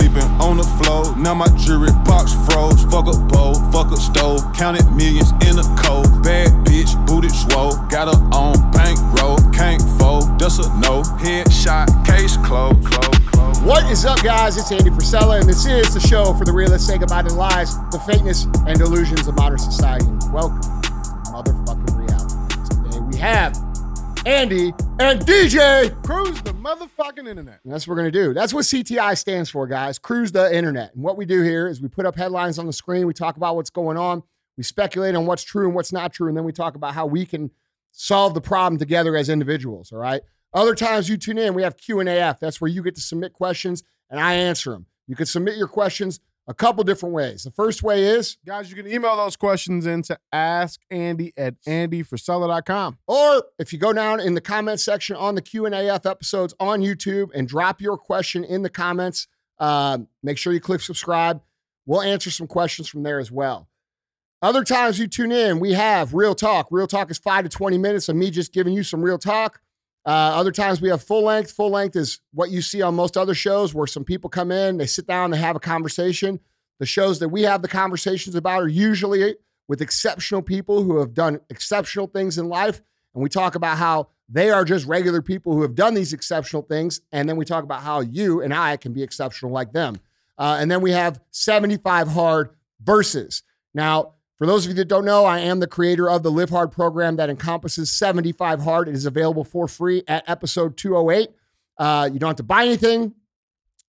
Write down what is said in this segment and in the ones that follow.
sleeping on the floor. Now my jewelry box froze. Fuck a bowl, fuck a stove. Counted millions in a cold. Bad bitch, booty swole. Got her on bankroll. Can't fold, that's a no. Headshot, case closed. Close, close. What is up, guys? It's Andy Frisella, and this is the show for the realists say goodbye to the lies, the fakeness, and delusions of modern society. Welcome, motherfucking reality. Today we have Andy and DJ. Cruise the motherfucking internet. And that's what we're going to do. That's what CTI stands for, guys. Cruise the internet. And what we do here is we put up headlines on the screen. We talk about what's going on. We speculate on what's true and what's not true. And then we talk about how we can solve the problem together as individuals. All right. Other times you tune in, we have Q and AF. That's where you get to submit questions and I answer them. You can submit your questions a couple different ways. The first way is, Guys, you can email those questions into askandy at andyfrisella.com. or if you go down in the comment section on the Q and AF episodes on YouTube and drop your question in the comments, uh, make sure you click subscribe. We'll answer some questions from there as well. Other times you tune in, we have Real Talk. Real Talk is five to 20 minutes of me just giving you some real talk. Uh, other times we have full length. Full length is what you see on most other shows where some people come in, they sit down, they have a conversation. The shows that we have the conversations about are usually with exceptional people who have done exceptional things in life. And we talk about how they are just regular people who have done these exceptional things. And then we talk about how you and I can be exceptional like them. Uh, and then we have 75 Hard verses. Now, for those of you that don't know, I am the creator of the Live Hard program that encompasses 75 Hard. It is available for free at episode 208. Uh, you don't have to buy anything.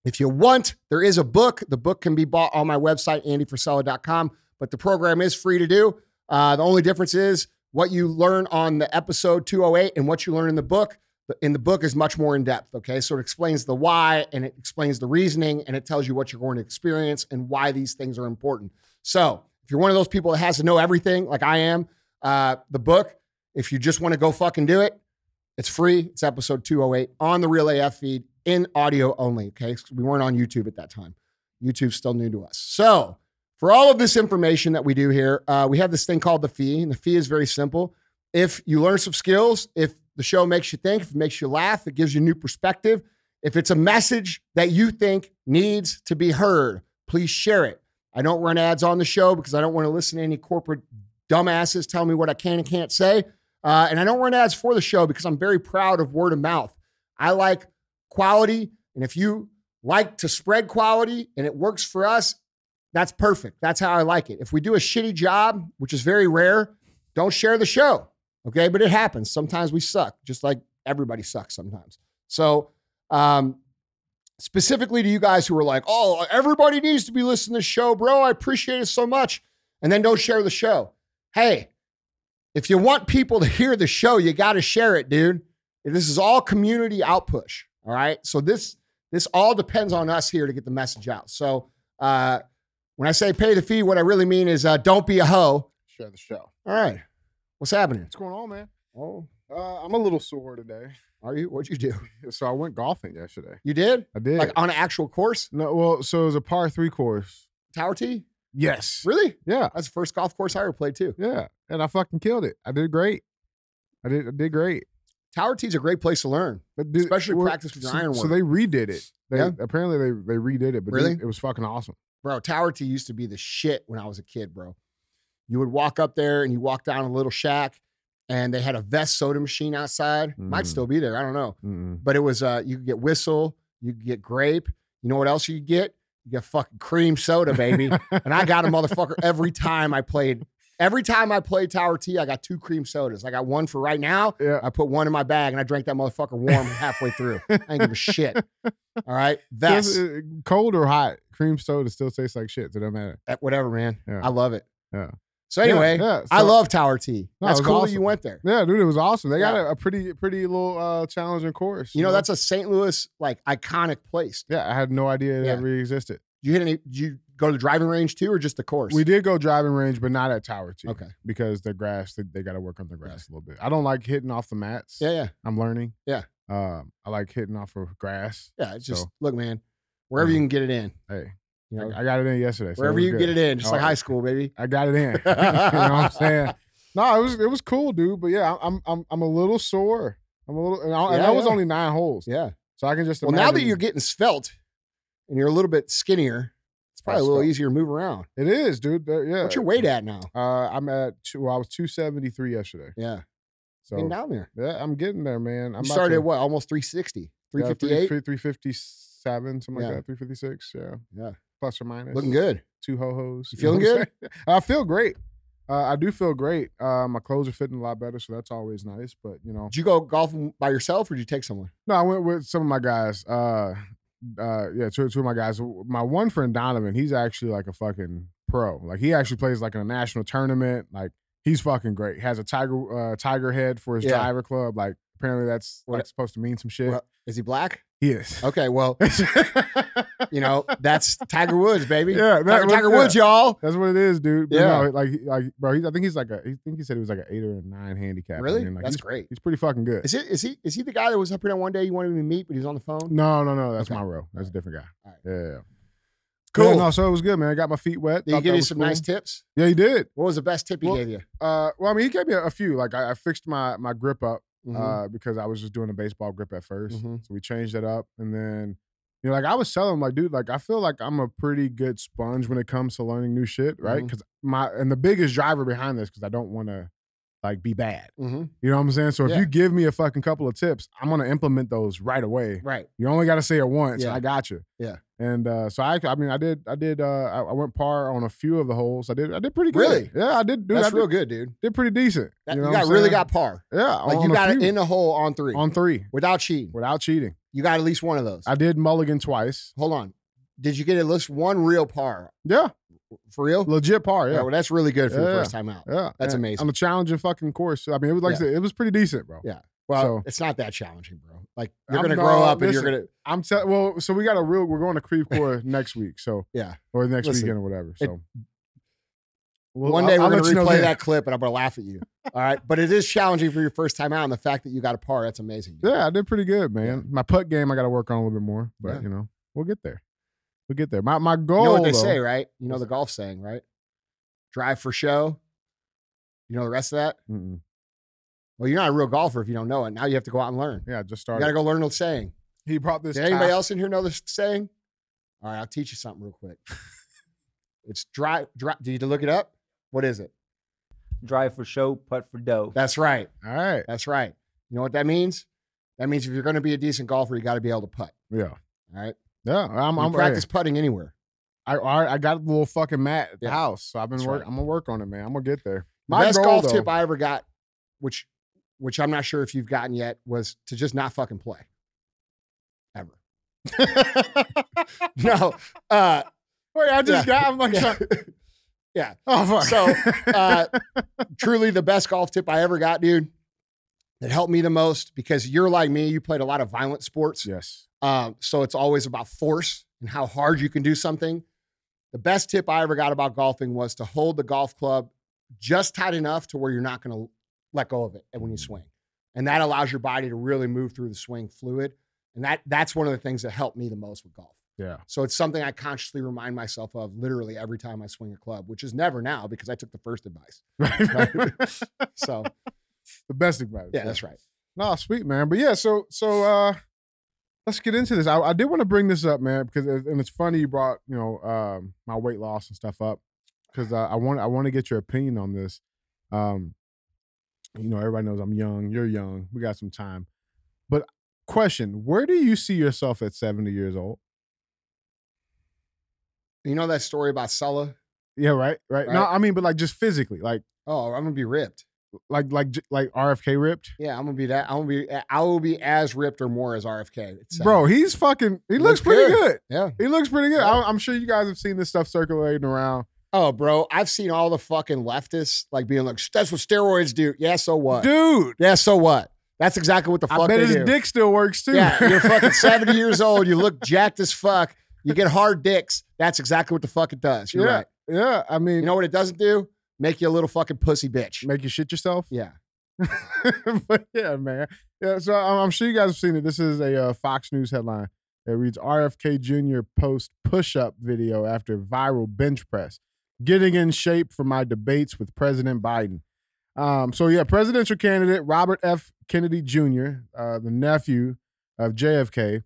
If you want, there is a book. The book can be bought on my website, andyfrisella.com, but the program is free to do. Uh, the only difference is what you learn on the episode 208 and what you learn in the book. In the book is much more in depth. Okay. So it explains the why and it explains the reasoning and it tells you what you're going to experience and why these things are important. So if you're one of those people that has to know everything, like I am, uh, the book, if you just want to go fucking do it, it's free. It's episode 208 on the Real AF feed in audio only. Okay. We weren't on YouTube at that time. YouTube's still new to us. So, for all of this information that we do here, uh, we have this thing called the fee. And the fee is very simple. If you learn some skills, if the show makes you think, if it makes you laugh, it gives you new perspective, if it's a message that you think needs to be heard, please share it. I don't run ads on the show because I don't want to listen to any corporate dumbasses tell me what I can and can't say. Uh, and I don't run ads for the show because I'm very proud of word of mouth. I like quality. And if you like to spread quality and it works for us, that's perfect. That's how I like it. If we do a shitty job, which is very rare, don't share the show. Okay. But it happens. Sometimes we suck, just like everybody sucks sometimes. So, um, specifically to you guys who are like, oh, everybody needs to be listening to the show, bro. I appreciate it so much. And then don't share the show. Hey, if you want people to hear the show, you got to share it, dude. This is all community outpush. All right. So this this all depends on us here to get the message out. So uh, when I say pay the fee, what I really mean is uh, don't be a hoe. Share the show. All right. What's happening? What's going on, man? Oh, Uh, I'm a little sore today. Are you? What'd you do? So I went golfing yesterday. You did? I did. Like on an actual course? no, well, so it was a par three course. Tower Tee? Yes. Really? Yeah. That's the first golf course I ever played too. Yeah. And I fucking killed it. I did great. I did I did great. Tower Tee is a great place to learn. But dude, Especially practice with your so, iron So they redid it. They, Yeah? Apparently they they redid it, but Really? dude, it was fucking awesome. Bro, Tower Tee used to be the shit when I was a kid, bro. You would walk up there and you walk down a little shack and they had a Vess soda machine outside. Might Mm. still be there. I don't know. Mm-mm. But it was uh you could get whistle, you could get grape. You know what else you could get? You get fucking cream soda, baby. and I got a motherfucker every time I played. Every time I played Tower Tee, I got two cream sodas. I got one for right now. Yeah. I put one in my bag and I drank that motherfucker warm halfway through. I ain't give a shit. All right. That's uh, cold or hot, cream soda still tastes like shit. So it doesn't matter. Eh, Whatever, man. Yeah. I love it. Yeah. So anyway, Yeah, yeah. I love Tower Tee. No, That's cool that you went there. Yeah, dude, it was awesome. They got a, a pretty, pretty little uh, challenging course. You know, that's a St. Louis like iconic place. yeah. I had no idea it Yeah. ever existed. Did you hit any? Did you go to the driving range too, or just the course? We did go driving range, but not at Tower Tee. Okay. Because the grass, they, they got to work on the grass a little bit. I don't like hitting off the mats. Yeah, yeah, I'm learning. Yeah. Um, I like hitting off of grass. yeah. It's just So- look, man. Wherever you Mhm. can get it in, Hey, you know, I, I got it in yesterday. so wherever you good. get it in, just like Oh, high school, baby. I got it in. you know what I'm saying? No, it was it was cool, dude. But yeah, I'm I'm I'm a little sore. I'm a little, and, I, and Yeah, that was only nine holes. Yeah. So I can just Well, now that you're getting svelte and you're a little bit skinnier, it's probably a little easier to move around. It is, dude. Uh, yeah. What's your weight at now? Uh, I'm at two. Well, I was two seventy three yesterday. Yeah, So getting down there. yeah, I'm getting there, man. I'm started to, at what? Almost 360, yeah, 358. three fifty seven, something Yeah. like that. Three fifty six. Yeah, Yeah, plus or minus. looking good. Two ho hos. You feeling good? I feel great. Uh, I do feel great. Uh, my clothes are fitting a lot better, so that's always nice. But you know, Did you go golfing by yourself or did you take someone? no, I went with some of my guys. Uh, uh, yeah, two, two of my guys. My one friend Donovan, he's actually like a fucking pro. Like he actually plays like in a national tournament. Like he's fucking great. Has a tiger uh, tiger head for his Yeah. driver club. Like apparently that's What- like supposed to mean some shit. Well, is he black? He is. Okay, well, you know that's Tiger Woods, baby. Yeah, Tiger, Tiger yeah. Woods, y'all. That's what it is, dude. But Yeah. no, like, like, bro, he, I think he's like a. I think he said he was like an eight or a nine handicap. Really? like, That's he's, great. He's pretty fucking good. Is it? Is he? Is he the guy that was up here that one day you wanted me to meet, but he's on the phone? No, no, no. That's Okay. my row. That's a different guy. All right. Yeah, yeah. Cool. Yeah, no, so it was good, man. I got my feet wet. Did he give you some cool. nice tips? Yeah, he did. What was the best tip he Well, gave you? Uh, well, I mean, he gave me a, a few. Like, I, I fixed my my grip up Mhm. uh, because I was just doing a baseball grip at 1st Mhm. So we changed it up, and then you know, like I was telling him, like, dude, like I feel like I'm a pretty good sponge when it comes to learning new shit, right? Because my and the biggest driver behind this because I don't want to like be bad. mm-hmm. You know what I'm saying? So if Yeah. you give me a fucking couple of tips, I'm gonna implement those right away. Right. You only got to say it once. Yeah. I got you. Yeah. And uh, so I, I mean, I did, I did, uh, I, I went par on a few of the holes. I did, I did pretty good. Really? Yeah, I did. Dude, That's I did, real good, dude. did pretty decent. That- you you know what got really got par. yeah. Like on you got it in a hole on three on three without cheating. without cheating. You got at least one of those. I did mulligan twice. Hold on. Did you get at least one real par Yeah, for real? legit par. Yeah. Yeah, well, that's really good for your Yeah. first time out. yeah. That's And amazing. On a challenging fucking course. I mean, it was like Yeah. said, it was pretty decent, bro. Yeah. Well, So- it's not that challenging, bro. Like you're I'm gonna grow up and you're gonna I'm tell well, so we got a real. We're going to Creve Coeur next week. So yeah. or next Listen, weekend or whatever. So. Well, One day I'll we're gonna you know replay that clip and I'm gonna laugh at you. All right. But it is challenging for your first time out, and the fact that you got a par, that's amazing. dude. Yeah, I did pretty good, man. My putt game, I got to work on a little bit more, but Yeah. you know, we'll get there. We'll get there. My my goal. You know what they though- say, right? You know the golf saying, right? Drive for show. You know the rest of that? Mm-mm. Well, you're not a real golfer if you don't know it. Now you have to go out and learn. Yeah, I just You started. gotta go learn the saying. he brought this. Did anybody towel- else in here know this saying? All right, I'll teach you something real quick. it's drive, drive. Do you need to look it up? What is it? Drive for show, putt for dough. That's right. All right. That's right. You know what that means? That means if you're going to be a decent golfer, you got to be able to putt. Yeah. All right. Yeah. I'm. I'm practice putting anywhere. I, I I got a little fucking mat at the Yeah. house, so I've been That's work. right. I'm gonna work on it, man. I'm gonna get there. The My best goal, golf though- tip I ever got, which which I'm not sure if you've gotten yet, was to just not fucking play. Ever. No. Uh, Wait, I just Yeah. got. I'm like, yeah. yeah. oh fuck. So, uh, truly the best golf tip I ever got, dude. That helped me the most because you're like me. You played a lot of violent sports. yes. Um, so it's always about force and how hard you can do something. The best tip I ever got about golfing was to hold the golf club just tight enough to where you're not going to let go of it when you swing. And that allows your body to really move through the swing fluid. And that that's one of the things that helped me the most with golf. Yeah. So it's something I consciously remind myself of literally every time I swing a club, which is never now because I took the first advice. Right. So the best advice. yeah, that's right. No, sweet man. But yeah, so so uh let's get into this. I, I did want to bring this up, man, because it- and it's funny you brought you know um my weight loss and stuff up because uh, I want I want to get your opinion on this. Um, you know, everybody knows I'm young. You're young. We got some time. But question: Where do you see yourself at 70 years old? You know that story about Sulla? Yeah, right, right. No, I mean, but like just physically, like Oh, I'm gonna be ripped. Like like like RFK ripped. Yeah, I'm gonna be that. I'm gonna be. I will be as ripped or more as RFK. Uh, Bro, he's fucking. He looks, Looks pretty good. good. Yeah. He looks pretty good. Yeah. I, I'm sure you guys have seen this stuff circulating around. Oh, bro, I've seen all the fucking leftists like being like, "That's what steroids do." Yeah, so what? Dude, Yeah, so what? That's exactly what the fuck. I bet his do. dick still works too. Yeah, you're fucking 70 years old. You look jacked as fuck. You get hard dicks. That's exactly what the fuck it does. You're yeah, right. yeah. I mean, You know what it doesn't do? Make you a little fucking pussy bitch. make you shit yourself. Yeah. but yeah, man. Yeah, so I'm, I'm sure you guys have seen it. This is a uh, Fox News headline. It reads RFK Jr. post push up video after viral bench press. Getting in shape for my debates with President Biden. Um, so yeah, presidential candidate Robert F. Kennedy Jr., uh, the nephew of JFK,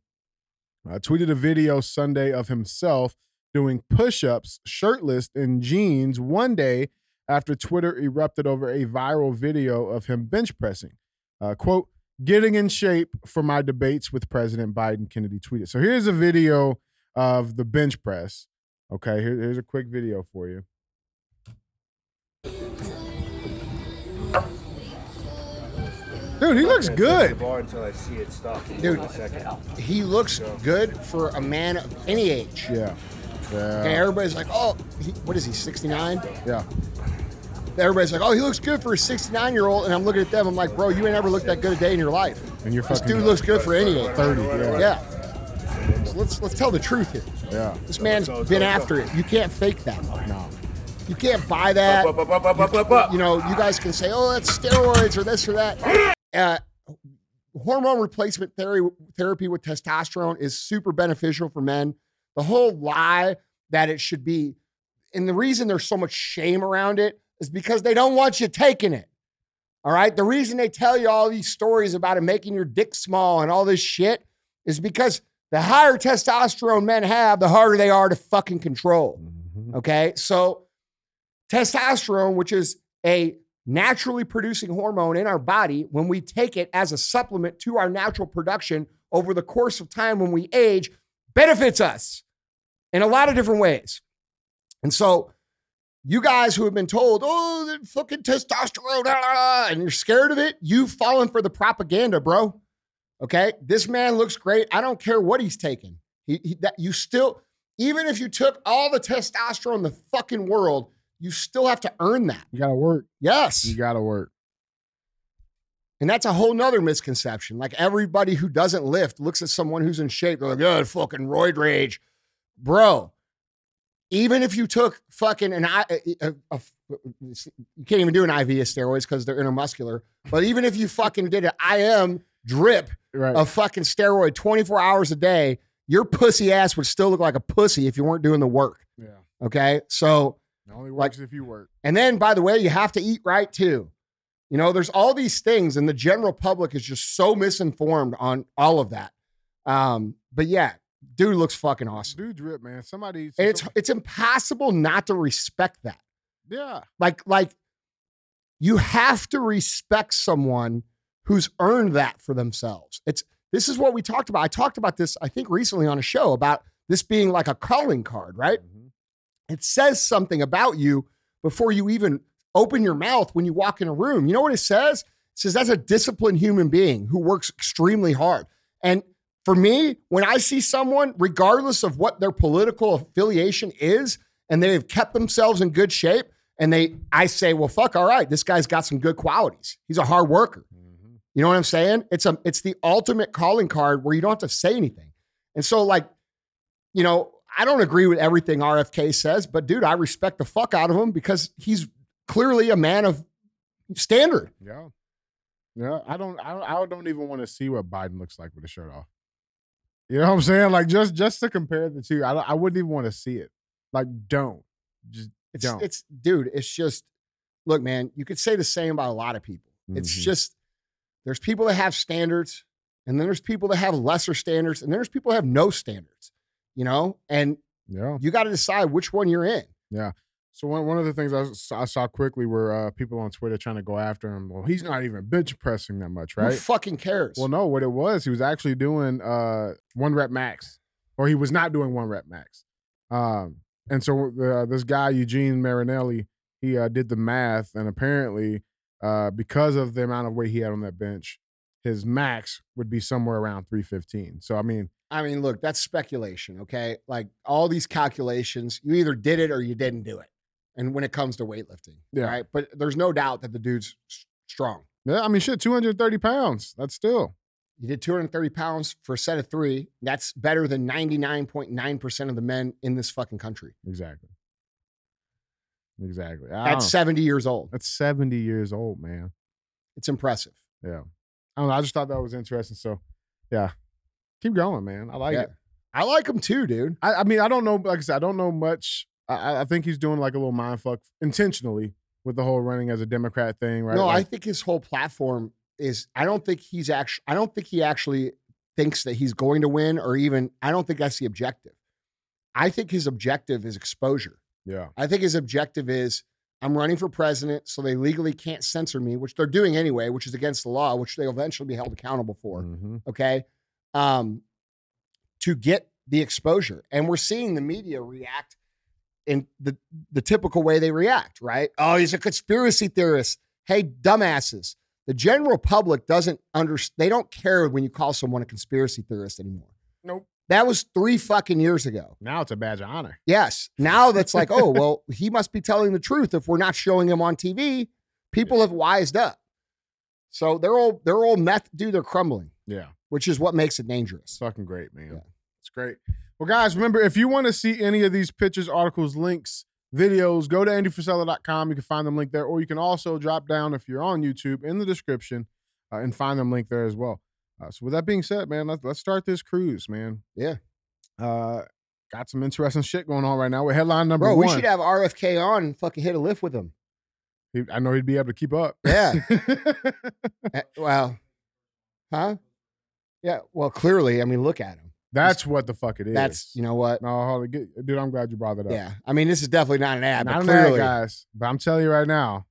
uh, tweeted a video Sunday of himself doing push ups shirtless in jeans one day after Twitter erupted over a viral video of him bench pressing. Uh, quote, getting in shape for my debates with President Biden, Kennedy tweeted. So here's a video of the bench press. Okay, here- here's a quick video for you. Dude, he looks good. bar until I see it stop. Dude. He looks good for a man of any age. Yeah. Okay, everybody's like, oh, he, what is he, 69? Yeah. Everybody's like, oh, he looks good for a 69 year old. And I'm looking at them, I'm like, bro, you ain't ever looked that good a day in your life. And you're This fucking dude looks good for any age. 30. Yeah. Yeah. So let's let's tell the truth here. Yeah. This man's Go, go, been go. after it. You can't fake that. No. You can't buy that. Up, up, up, up, up, up, up. You know, you guys can say, oh, that's steroids or this or that. Uh, hormone replacement therapy, therapy with testosterone is super beneficial for men. The whole lie that it should be, and the reason there's so much shame around it is because they don't want you taking it. All right. The reason they tell you all these stories about it making your dick small and all this shit is because the higher testosterone men have, the harder they are to fucking control. Mhm. Okay. So, testosterone, which is a naturally producing hormone in our body, when we take it as a supplement to our natural production over the course of time when we age, benefits us in a lot of different ways. And so, you guys who have been told, oh, the fucking testosterone, blah, blah, blah," and you're scared of it, you've fallen for the propaganda, bro. Okay. This man looks great. I don't care what he's taking. He, he, that you still, even if you took all the testosterone in the fucking world, you still have to earn that. You gotta work. Yes. You gotta work. And that's a whole nother misconception. Like everybody who doesn't lift looks at someone who's in shape. They're like, oh, fucking roid rage. Bro, even if you took fucking an I, a, a- a- you can't even do an IV of steroids because they're intermuscular. But even if you fucking did an IM drip Right. of fucking steroid 24 hours a day, your pussy ass would still look like a pussy if you weren't doing the work. yeah. Okay. So, It only works if you work. and then, by the way, you have to eat right too. You know, there's all these things, and the general public is just so misinformed on all of that. Um, but yeah, dude looks fucking awesome. Dude drip, man. Somebody And it's it's impossible not to respect that. yeah. Like, like you have to respect someone who's earned that for themselves. It's this is what we talked about. I talked about this, I think, recently on a show about this being like a calling card, right? Mhm. it says something about you before you even open your mouth when you walk in a room. You know what it says? It says that's a disciplined human being who works extremely hard. And for me, when I see someone, regardless of what their political affiliation is, and they have kept themselves in good shape, and they, I say, well, fuck, all right, this guy's got some good qualities. He's a hard worker. Mhm. You know what I'm saying? It's a it's the ultimate calling card where you don't have to say anything. And so, like, you know, I don't agree with everything RFK says, but dude, I respect the fuck out of him because he's clearly a man of standard. Yeah. Yeah. I don't I don't I don't even want to see what Biden looks like with the shirt off. You know what I'm saying? Like just just to compare the two, I I wouldn't even want to see it. Like don't. Just It's don't. it's dude, it's just look, man, you could say the same about a lot of people. It's Mhm. just there's people that have standards, and then there's people that have lesser standards, and then there's people that have no standards. You know, and yeah. you got to decide which one you're in. So one, one of the things I saw, I saw quickly were uh, people on Twitter trying to go after him. Well, he's not even bench pressing that much, right? Who fucking cares? Well, no, what it was, he was actually doing uh, one rep max, or he was not doing one rep max. Um, and so uh, this guy Eugene Marinelli, he uh, did the math, and apparently, uh, because of the amount of weight he had on that bench, his max would be somewhere around 315. So I mean, I mean, look, that's speculation, okay? Like all these calculations, you either did it or you didn't do it. And when it comes to weightlifting, Yeah. right? But there's no doubt that the dude's strong. yeah, I mean, shit, 230 pounds. That's still He did 230 pounds for a set of three. That's better than 99.9% of the men in this fucking country. exactly, exactly. I At 70 years old. That's 70 years old, man. It's impressive. Yeah. I don't know. I just thought that was interesting. So, yeah. Keep going, man. I like Yeah. it. I like him too, dude. I, I mean, I don't know. Like I said, I don't know much. I- I, think he's doing like a little mind fuck intentionally with the whole running as a Democrat thing, right? No, I think his whole platform is, I don't think he's actually, I don't think he actually thinks that he's going to win, or even I don't think that's the objective. I think his objective is exposure. Yeah. I think his objective is I'm running for president, so they legally can't censor me, which they're doing anyway, which is against the law, which they'll eventually be held accountable for. Mhm. Okay. Um, to get the exposure. And we're seeing the media react in the, the typical way they react, right? Oh, he's a conspiracy theorist. Hey, dumbasses. The general public doesn't understand, they don't care when you call someone a conspiracy theorist anymore. Nope. That was three fucking years ago. Now it's a badge of honor. Yes. Now that's like, oh, well, he must be telling the truth if we're not showing him on TV. People have wised up. So they're all they're all meth dude, they're crumbling, Yeah. which is what makes it It's dangerous. fucking great, man. Yeah. It's great. Well, guys, remember if you want to see any of these pictures, articles, links, videos, go to andyfrisella.com. You can find them linked there, or you can also drop down if you're on YouTube in the description uh, and find them linked there as well. Uh, so, with that being said, man, let's let's start this cruise, man. Yeah. Uh, got some interesting shit going on right now with headline number Bro, one. we should have RFK on and fucking hit a lift with him. He- I know he'd be able to keep up. Yeah. Eh, Well, huh? Yeah. Well, clearly, I mean, look at him. That's what the fuck it is. That's you know what? no, hold on, get, dude. I'm glad you brought that up. Yeah. I mean, this is definitely not an ad, Not but an ad, guys. But I'm telling you right now,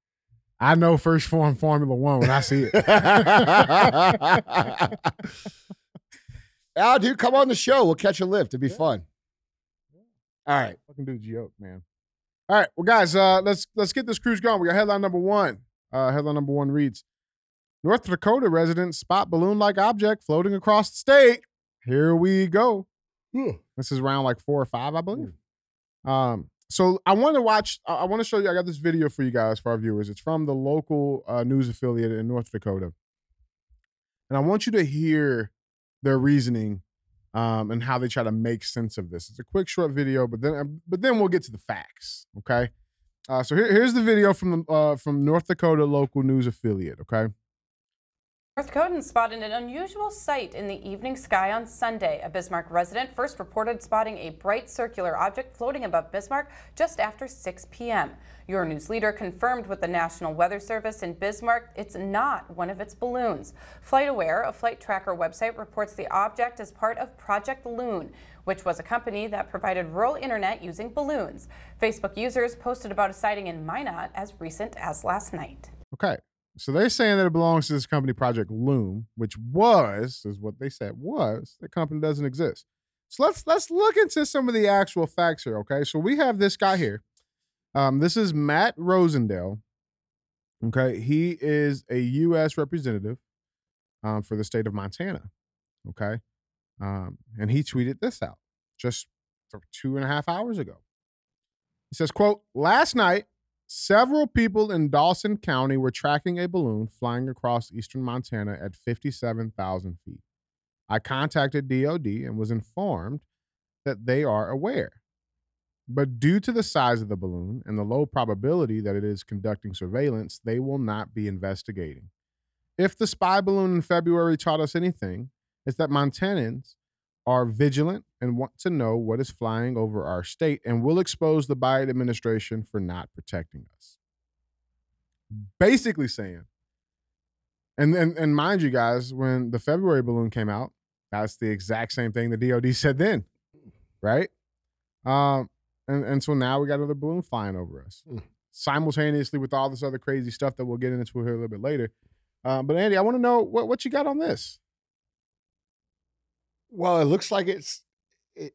I know 1st Phorm Formula One when I see it. Ah, dude, come on the show. We'll catch a lift. It'd be fun. All right. Fucking dude, joke, man. All right, well, guys, uh, let's let's get this cruise going. We got headline number one. Uh, headline number one reads: North Dakota residents spot balloon-like object floating across the state. Here we go. This is round like four or five, I believe. Um, so I want to watch. I, I want to show you. I got this video for you guys for our viewers. It's from the local uh, news affiliate in North Dakota, and I want you to hear their reasoning um, and how they try to make sense of this. It's a quick, short video, but then um, but then we'll get to the facts. Okay. Uh, so here, here's the video from the uh, from North Dakota local news affiliate. Okay. North Dakotans spotted an unusual sight in the evening sky on Sunday. A Bismarck resident first reported spotting a bright circular object floating above Bismarck just after 6 p.m. Your news leader confirmed with the National Weather Service in Bismarck it's not one of its balloons. FlightAware, a flight tracker website, reports the object as part of Project Loon, which was a company that provided rural internet using balloons. Facebook users posted about a sighting in Minot as recent as last night. Okay. So they're saying that it belongs to this company, Project Loon, which was, is what they said was, the company doesn't exist. So let's let's look into some of the actual facts here. Okay. So we have this guy here. Um, this is Matt Rosendale. Okay. He is a U.S. representative um, for the state of Montana. Okay. Um, and he tweeted this out just two and a half hours ago. He says, quote, last night, Several people in Dawson County were tracking a balloon flying across eastern Montana at 57,000 feet. I contacted DOD and was informed that they are aware. But due to the size of the balloon and the low probability that it is conducting surveillance, they will not be investigating. If the spy balloon in February taught us anything, it's that Montanans are vigilant and want to know what is flying over our state and will expose the Biden administration for not protecting us. Basically saying, and and, and mind you guys, when the February balloon came out, that's the exact same thing the DOD said then, right? Um, and, and so now we got another balloon flying over us Mm. simultaneously with all this other crazy stuff that we'll get into here a little bit later. Uh, but Andy, I want to know what, what you got on this. Well, it looks like it's it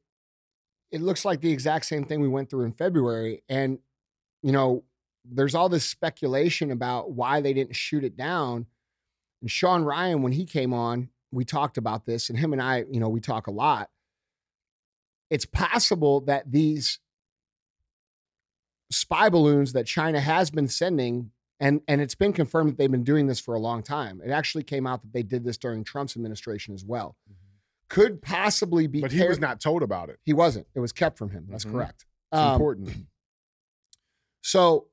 it looks like the exact same thing we went through in February. And, you know, there's all this speculation about why they didn't shoot it down. And Sean Ryan, when he came on, we talked about this, and him and I, you know, we talk a lot. It's possible that these spy balloons that China has been sending, and and it's been confirmed that they've been doing this for a long time. It actually came out that they did this during Trump's administration as well. Mm. Could possibly be, But he car- was not told about it. He wasn't. It was kept from him. That's Mhm. correct. It's Um, important. So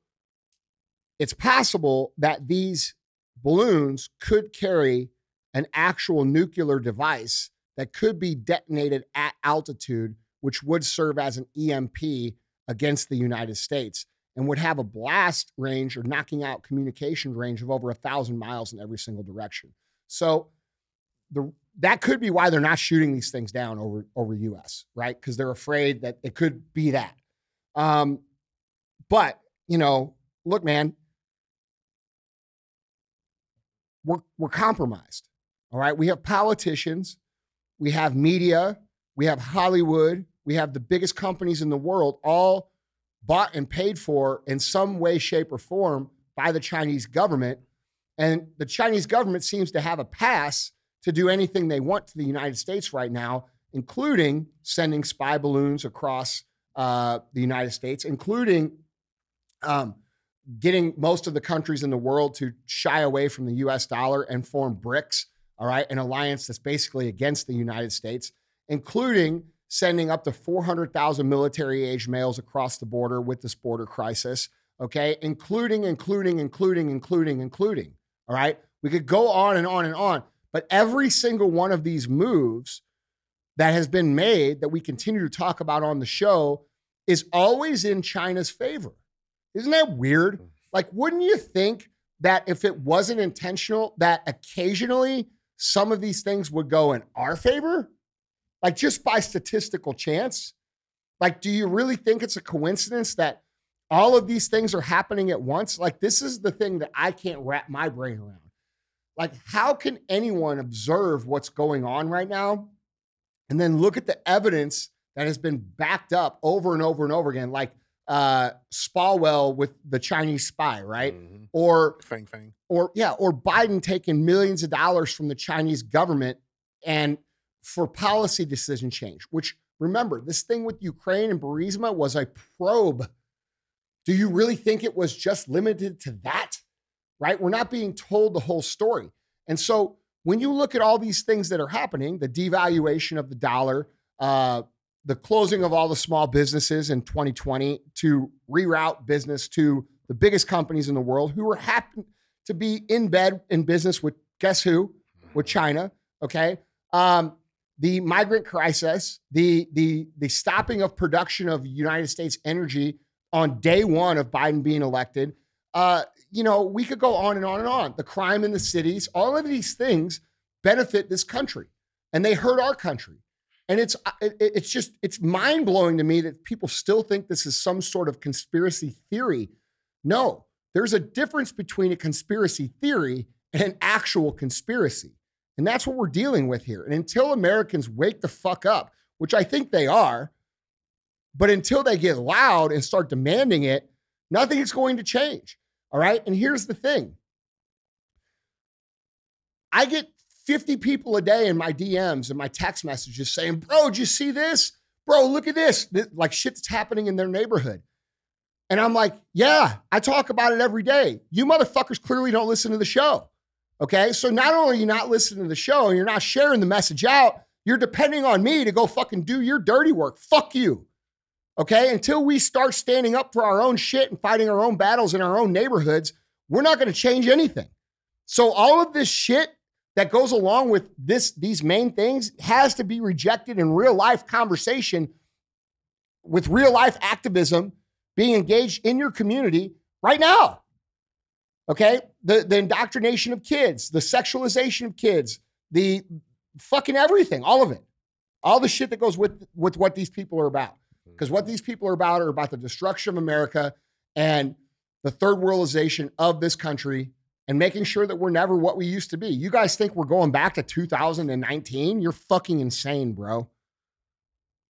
it's possible that these balloons could carry an actual nuclear device that could be detonated at altitude, which would serve as an EMP against the United States and would have a blast range or knocking out communication range of over a thousand miles in every single direction. So the that could be why they're not shooting these things down over over US, right? Because they're afraid that it could be that. Um, but you know, look, man, we're we're compromised. All right. We have politicians, we have media, we have Hollywood, we have the biggest companies in the world, all bought and paid for in some way, shape, or form by the Chinese government. And the Chinese government seems to have a pass to do anything they want to the United States right now, including sending spy balloons across uh, the United States, including um, getting most of the countries in the world to shy away from the US dollar and form BRICS, all right, an alliance that's basically against the United States, including sending up to 400,000 military age males across the border with this border crisis, okay, including, including, including, including, including, all right? We could go on and on and on, but every single one of these moves that has been made that we continue to talk about on the show is always in China's favor. Isn't that weird? Mm. Like, wouldn't you think that if it wasn't intentional, that occasionally some of these things would go in our favor? Like, just by statistical chance? Like, do you really think it's a coincidence that all of these things are happening at once? Like, this is the thing that I can't wrap my brain around. Like, how can anyone observe what's going on right now and then look at the evidence that has been backed up over and over and over again? Like, uh, Swalwell with the Chinese spy, right? Mm-hmm. Or Fang Fang. or yeah, or Biden taking millions of dollars from the Chinese government and for policy decision change. Which remember, this thing with Ukraine and Burisma was a probe. Do you really think it was just limited to that? Right? We're not being told the whole story. And so when you look at all these things that are happening, the devaluation of the dollar, uh, the closing of all the small businesses in 2020 to reroute business to the biggest companies in the world who were happen to be in bed in business with guess who? With China. Okay. Um, the migrant crisis, the the the stopping of production of United States energy on day one of Biden being elected. Uh, you know, we could go on and on and on. The crime in the cities, all of these things benefit this country, and they hurt our country. And it's uh, it, it's just it's mind blowing to me that people still think this is some sort of conspiracy theory. No, there's a difference between a conspiracy theory and an actual conspiracy. And that's what we're dealing with here. And until Americans wake the fuck up, which I think they are, but until they get loud and start demanding it, nothing is going to change. All right. And here's the thing I get 50 people a day in my DMs and my text messages saying, Bro, did you see this? Bro, look at this. Like shit's happening in their neighborhood. And I'm like, Yeah, I talk about it every day. You motherfuckers clearly don't listen to the show. Okay. So not only are you not listening to the show and you're not sharing the message out, you're depending on me to go fucking do your dirty work. Fuck you. Okay. Until we start standing up for our own shit and fighting our own battles in our own neighborhoods, we're not going to change anything. So all of this shit that goes along with this, these main things has to be rejected in real life conversation with real life activism being engaged in your community right now. Okay. The, the indoctrination of kids, the sexualization of kids, the fucking everything, all of it, all the shit that goes with, with what these people are about. Because what these people are about are about the destruction of America and the third worldization of this country and making sure that we're never what we used to be. You guys think we're going back to 2019? You're fucking insane, bro.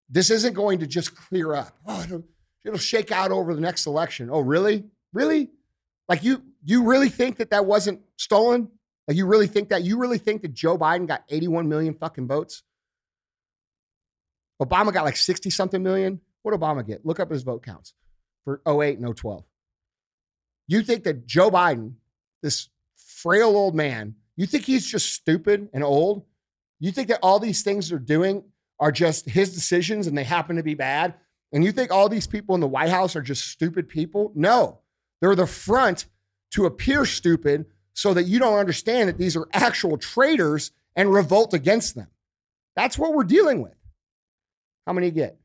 This isn't going to just clear up. Oh, it'll, it'll shake out over the next election. Oh, really? Really? Like you you really think that that wasn't stolen? Like you really think that you really think that Joe Biden got 81 million fucking votes? Obama got like 60 something million. What Obama get? Look up his vote counts for 08 and 012. You think that Joe Biden, this frail old man, you think he's just stupid and old? You think that all these things they're doing are just his decisions and they happen to be bad? And you think all these people in the White House are just stupid people? No. They're the front to appear stupid so that you don't understand that these are actual traitors and revolt against them. That's what we're dealing with. How many get?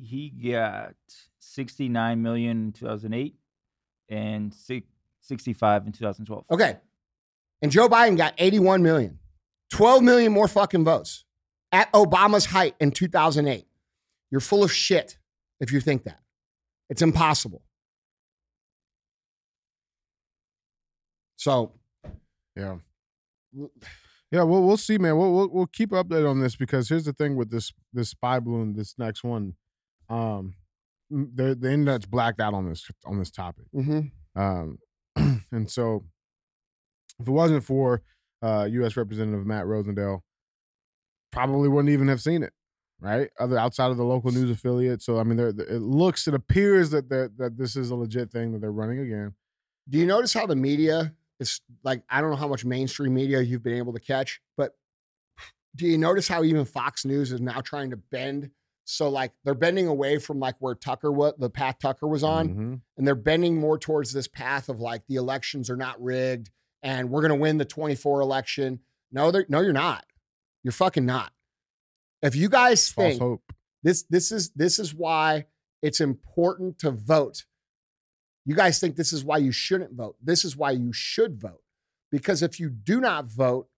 He got 69 million in 2008 and six- 65 in 2012. Okay. And Joe Biden got 81 million, 12 million more fucking votes at Obama's height in 2008. You're full of shit if you think that. It's impossible. So, Yeah. Yeah, we'll we'll see, man. We'll we'll, we'll keep update on this because here's the thing with this this spy balloon, this next one, um, the the internet's blacked out on this on this topic, mhm. um, and so if it wasn't for uh, U.S. Representative Matt Rosendale, probably wouldn't even have seen it, right? Other outside of the local news affiliate. So I mean, there it looks, it appears that that that this is a legit thing that they're running again. Do you notice how the media is like, I don't know how much mainstream media you've been able to catch, but do you notice how even Fox News is now trying to bend? So, like, they're bending away from like where Tucker, what the path Tucker was on, Mhm. and they're bending more towards this path of like the elections are not rigged and we're going to win the 24 election. No, they're, no, you're not. You're fucking not. If you guys False think hope. this this is this is why it's important to vote. You guys think this is why you shouldn't vote. This is why you should vote. Because if you do not vote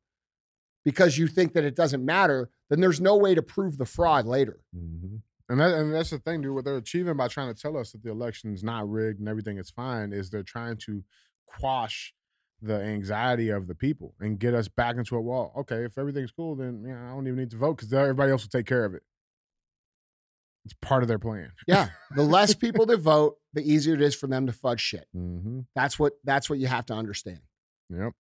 because you think that it doesn't matter, then there's no way to prove the fraud later. hmm And that and that's the thing, dude. What they're achieving by trying to tell us that the election is not rigged and everything is fine is they're trying to quash the anxiety of the people and get us back into a wall. Okay, if everything's cool, then yeah, I don't even need to vote because everybody else will take care of it. It's part of their plan. Yeah. The less people that vote, the easier it is for them to fudge shit. Mm-hmm. That's what that's what you have to understand. Yep.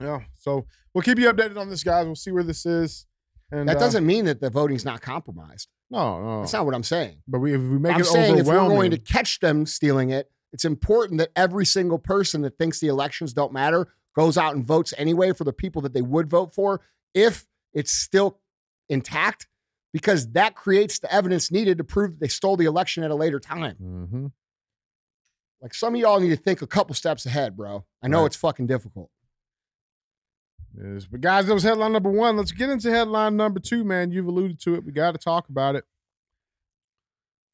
Yeah. So we'll keep you updated on this, guys. We'll see where this is. And That uh, doesn't mean that the voting's not compromised. no, no. That's not what I'm saying. but we if we make it overwhelming, I'm it saying if we're going to catch them stealing it, it's important that every single person that thinks the elections don't matter goes out and votes anyway for the people that they would vote for if it's still intact, because that creates the evidence needed to prove that they stole the election at a later time. Mhm. Like some of y'all need to think a couple steps ahead, bro. I know Right. it's fucking difficult. Yes. But guys, that was headline number one. Let's get into headline number two, man. You've alluded to it. We got to talk about it.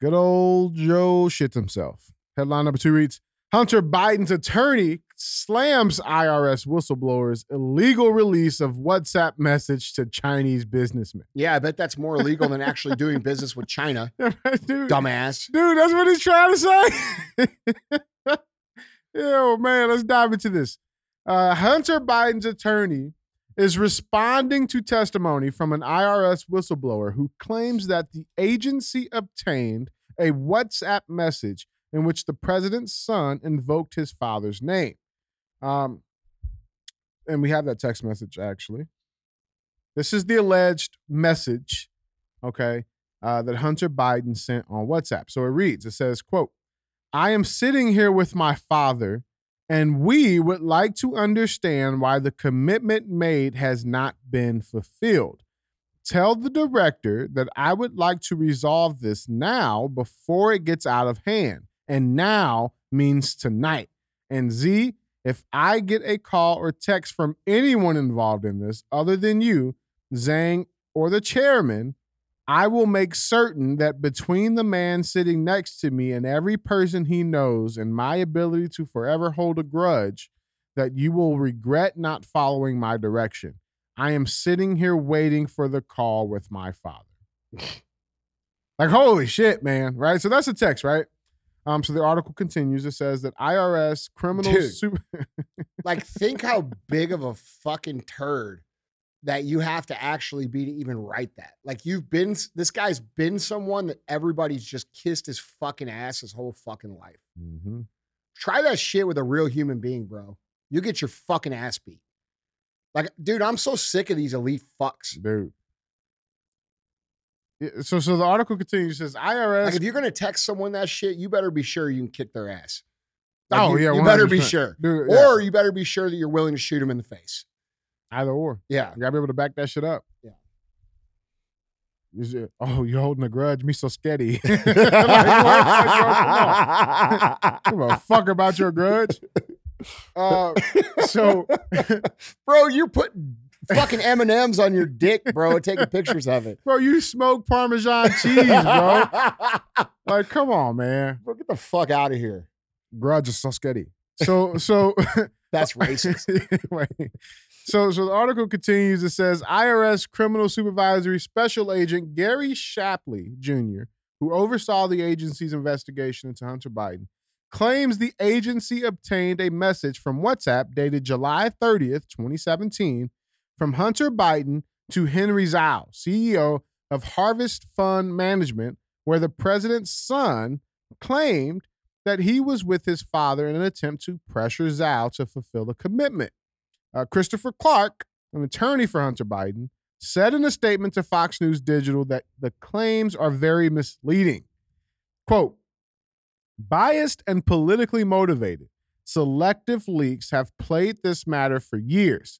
Good old Joe shits himself. Headline number two reads Hunter Biden's attorney slams IRS whistleblowers' illegal release of WhatsApp message to Chinese businessmen. Yeah, I bet that's more illegal than actually doing business with China, dude, dumbass. dude, that's what he's trying to say. oh man, let's dive into this. Uh, Hunter Biden's attorney is responding to testimony from an IRS whistleblower who claims that the agency obtained a WhatsApp message in which the president's son invoked his father's name. Um, and we have that text message actually. This is the alleged message, okay, uh, that Hunter Biden sent on WhatsApp. So it reads, it says, quote, I am sitting here with my father, and we would like to understand why the commitment made has not been fulfilled. Tell the director that I would like to resolve this now before it gets out of hand. And now means tonight. And Z, if I get a call or text from anyone involved in this other than you, Zhang, or the chairman, I will make certain that between the man sitting next to me and every person he knows and my ability to forever hold a grudge, that you will regret not following my direction. I am sitting here waiting for the call with my father. like, holy shit, man. Right. So that's a text, right? Um, so the article continues. It says that IRS criminal Dude. super Like, think how big of a fucking turd that you have to actually be to even write that. Like, you've been, this guy's been someone that everybody's just kissed his fucking ass his whole fucking life. Mm-hmm. Try that shit with a real human being, bro. You get your fucking ass beat. Like, dude, I'm so sick of these elite fucks. dude. Yeah, So, so the article continues. Says IRS. Like, if you're gonna text someone that shit, you better be sure you can kick their ass. Oh, you, yeah, you better be sure, Dude, yeah. or you better be sure that you're willing to shoot them in the face. Either or. Yeah, You gotta be able to back that shit up. Yeah. Oh, you're holding a grudge? Me so sketty. like? Like, come on. Give a fuck about your grudge. Uh, so bro, you're putting fucking M and M's on your dick, bro, and taking pictures of it. bro, you smoke Parmesan cheese, bro. Like, come on, man. Bro, get the fuck out of here. Grudge is so sketty. So, so That's racist. anyway, so so the article continues. It says IRS Criminal Supervisory Special Agent Gary Shapley Jr., who oversaw the agency's investigation into Hunter Biden, claims the agency obtained a message from WhatsApp dated July 30th, 2017, from Hunter Biden to Henry Zhao, CEO of Harvest Fund Management, where the president's son claimed that he was with his father in an attempt to pressure Zhao to fulfill a commitment. Uh, Christopher Clark, an attorney for Hunter Biden, said in a statement to Fox News Digital that the claims are very misleading. Quote, biased and politically motivated, selective leaks have played this matter for years.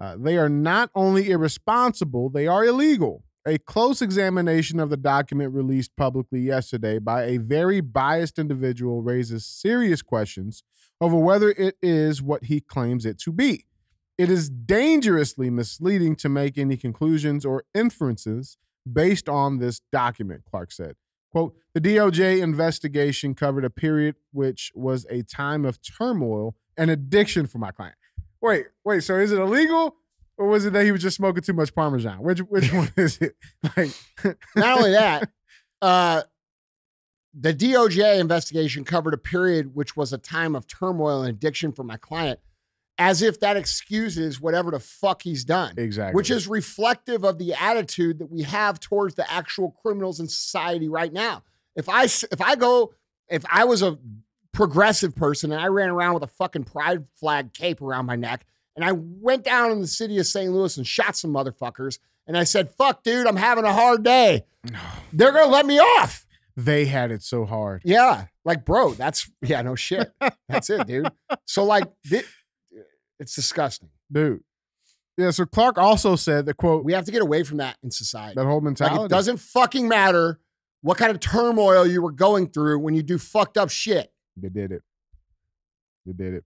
Uh, they are not only irresponsible, they are illegal. A close examination of the document released publicly yesterday by a very biased individual raises serious questions over whether it is what he claims it to be. It is dangerously misleading to make any conclusions or inferences based on this document, Clark said. Quote, the DOJ investigation covered a period which was a time of turmoil and addiction for my client. Wait, wait, so is it illegal or was it that he was just smoking too much Parmesan? Which which one is it? Like Not only that, uh, the DOJ investigation covered a period which was a time of turmoil and addiction for my client, as if that excuses whatever the fuck he's done. Exactly. Which is reflective of the attitude that we have towards the actual criminals in society right now. If I if I go if I was a progressive person and I ran around with a fucking pride flag cape around my neck and I went down in the city of St. Louis and shot some motherfuckers and I said, "Fuck, dude, I'm having a hard day." They're gonna let me off. they had it so hard. Yeah, like bro, that's yeah, no shit. That's it, dude. So like, it's disgusting. Dude. Yeah, so Clark also said that quote We have to get away from that in society. that whole Like mentality. it doesn't fucking matter what kind of turmoil you were going through when you do fucked up shit. They did it. They did it.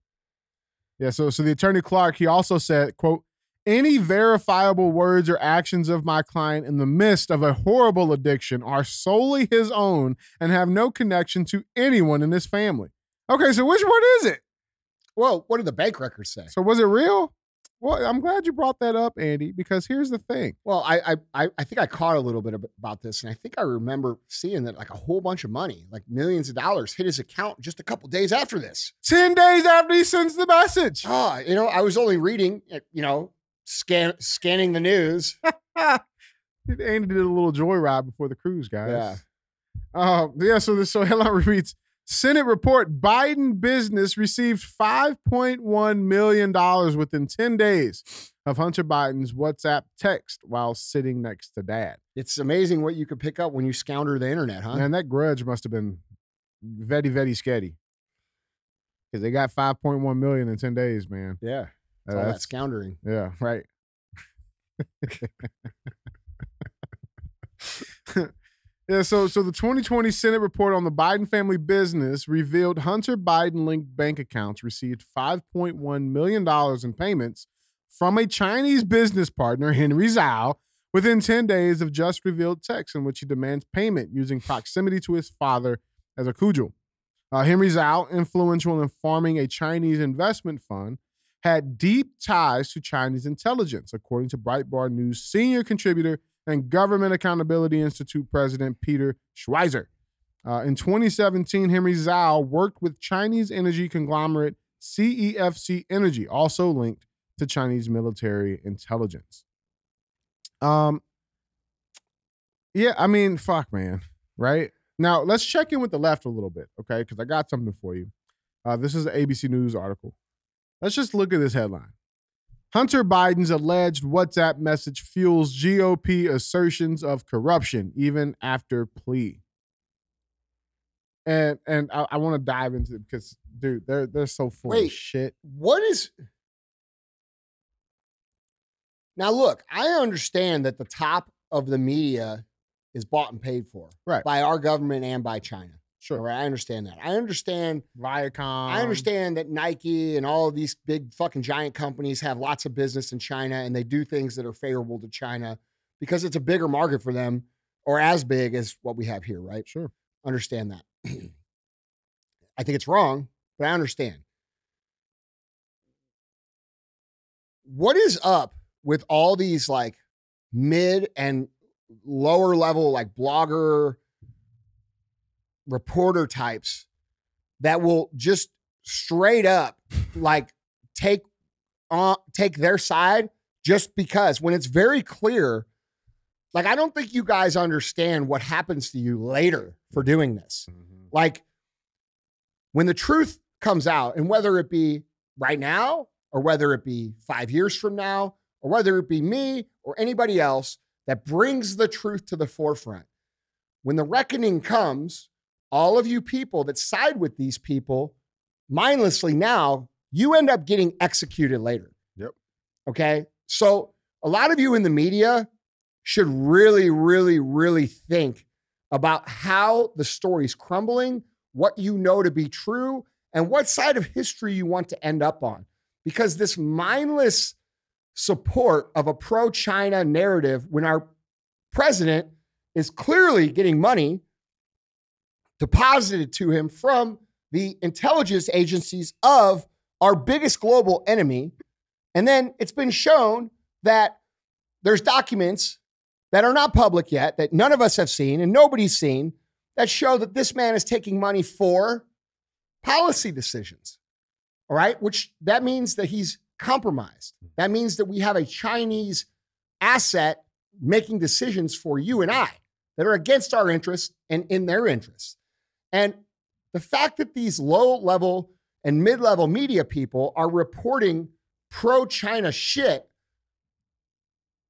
Yeah, so so the attorney Clark, he also said, quote, any verifiable words or actions of my client in the midst of a horrible addiction are solely his own and have no connection to anyone in his family. Okay, so which one is it? Well, what do the bank records say? So was it real? Well, I'm glad you brought that up, Andy, because here's the thing. Well, I, I I I think I caught a little bit about this, and I think I remember seeing that like a whole bunch of money, like millions of dollars, hit his account just a couple days after this. 10 days after he sends the message. Ah, you know, I was only reading, uh, you know, scan scanning the news. Andy did a little joyride before the cruise, guys. Yeah. Uh, yeah, so this so headline reads Senate report Biden business received $5.1 million within 10 days of Hunter Biden's WhatsApp text while sitting next to dad. It's amazing what you could pick up when you scour the internet, huh? And that grudge must have been very, very sketty. Because they got 5.1 million in 10 days, man. yeah, Uh, all that that's- scoundering. Yeah, right. yeah, so so the 2020 Senate report on the Biden family business revealed Hunter Biden linked bank accounts received 5.1 million dollars in payments from a Chinese business partner, Henry Zhao, within 10 days of just revealed texts in which he demands payment using proximity to his father as a cudgel. Uh, Henry Zhao, influential in forming a Chinese investment fund, had deep ties to Chinese intelligence, according to Breitbart News senior contributor and Government Accountability Institute president Peter Schweizer. Uh, in 2017, Henry Zhao worked with Chinese energy conglomerate CEFC Energy, also linked to Chinese military intelligence. Um, yeah, I mean, fuck, man, right? Now let's check in with the left a little bit, okay? Because I got something for you. Uh, this is an ABC News article. Let's just look at this headline. Hunter Biden's alleged WhatsApp message fuels GOP assertions of corruption even after plea. And and I, I want to dive into it because, dude, they're they're so full Wait. of shit. What is now? Look, I understand that the top of the media is bought and paid for Right. by our government and by China. Sure. All right, I understand that. I understand. Viacom. I understand that Nike and all of these big fucking giant companies have lots of business in China and they do things that are favorable to China because it's a bigger market for them or as big as what we have here, right? Sure. Understand that. I think it's wrong, but I understand. what is up with all these like mid and lower level like blogger reporter types that will just straight up like take on take their side just because when it's very clear like I don't think you guys understand what happens to you later for doing this. Mm-hmm. Like when the truth comes out and whether it be right now or whether it be 5 years from now or whether it be me or anybody else that brings the truth to the forefront. When the reckoning comes, all of you people that side with these people mindlessly now, you end up getting executed later. Yep. Okay. So a lot of you in the media should really, really, really think about how the story's crumbling, what you know to be true, and what side of history you want to end up on. Because this mindless support of a pro China narrative when our president is clearly getting money deposited to him from the intelligence agencies of our biggest global enemy. And then it's been shown that there's documents that are not public yet, that none of us have seen and nobody's seen, that show that this man is taking money for policy decisions. All right. Which that means that he's compromised. That means that we have a Chinese asset making decisions for you and I that are against our interests and in their interests. And the fact that these low level and mid level media people are reporting pro China shit,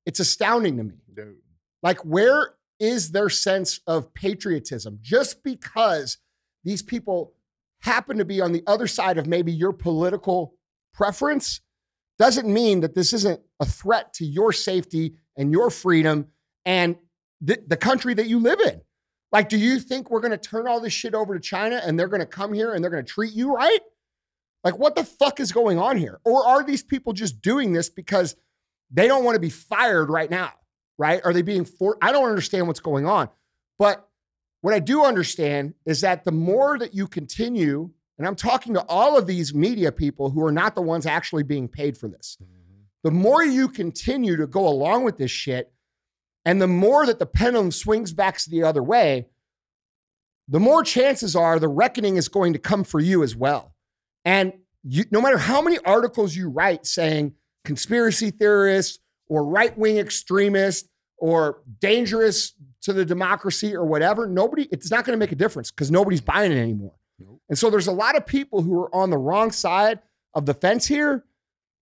it's astounding to me. Dude. Like, where is their sense of patriotism? Just because these people happen to be on the other side of maybe your political preference doesn't mean that this isn't a threat to your safety and your freedom and the, the country that you live in. Like, do you think we're going to turn all this shit over to China and they're going to come here and they're going to treat you right? Like, what the fuck is going on here? Or are these people just doing this because they don't want to be fired right now? Right? Are they being for? I don't understand what's going on. But what I do understand is that the more that you continue, and I'm talking to all of these media people who are not the ones actually being paid for this, mm-hmm. the more you continue to go along with this shit, and the more that the pendulum swings back to the other way, the more chances are the reckoning is going to come for you as well. And you, no matter how many articles you write saying conspiracy theorists or right wing extremists or dangerous to the democracy or whatever, nobody, it's not going to make a difference because nobody's mm-hmm. buying it anymore. And so there's a lot of people who are on the wrong side of the fence here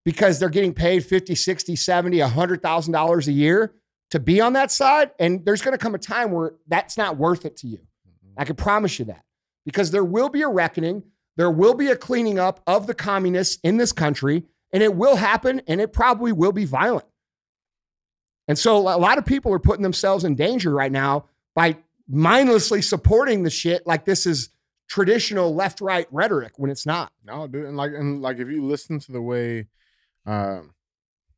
because they're getting paid 50, 60, 70, $100,000 a year to be on that side. And there's going to come a time where that's not worth it to you. I can promise you that because there will be a reckoning. There will be a cleaning up of the communists in this country, and it will happen, and it probably will be violent. And so a lot of people are putting themselves in danger right now by mindlessly supporting the shit like this is traditional left right rhetoric when it's not. No, dude, and like and like if you listen to the way um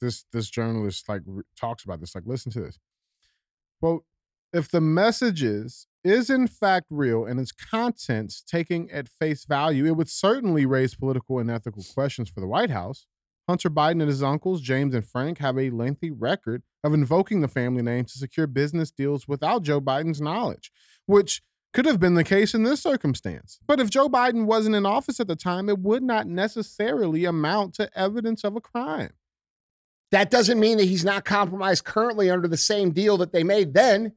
this this journalist like r- talks about this, like listen to this. Quote, if the messages is in fact real and its contents taking at face value, it would certainly raise political and ethical questions for the White House. Hunter Biden and his uncles, James and Frank, have a lengthy record of invoking the family name to secure business deals without Joe Biden's knowledge, which could have been the case in this circumstance. But if Joe Biden wasn't in office at the time, it would not necessarily amount to evidence of a crime. That doesn't mean that he's not compromised currently under the same deal that they made then.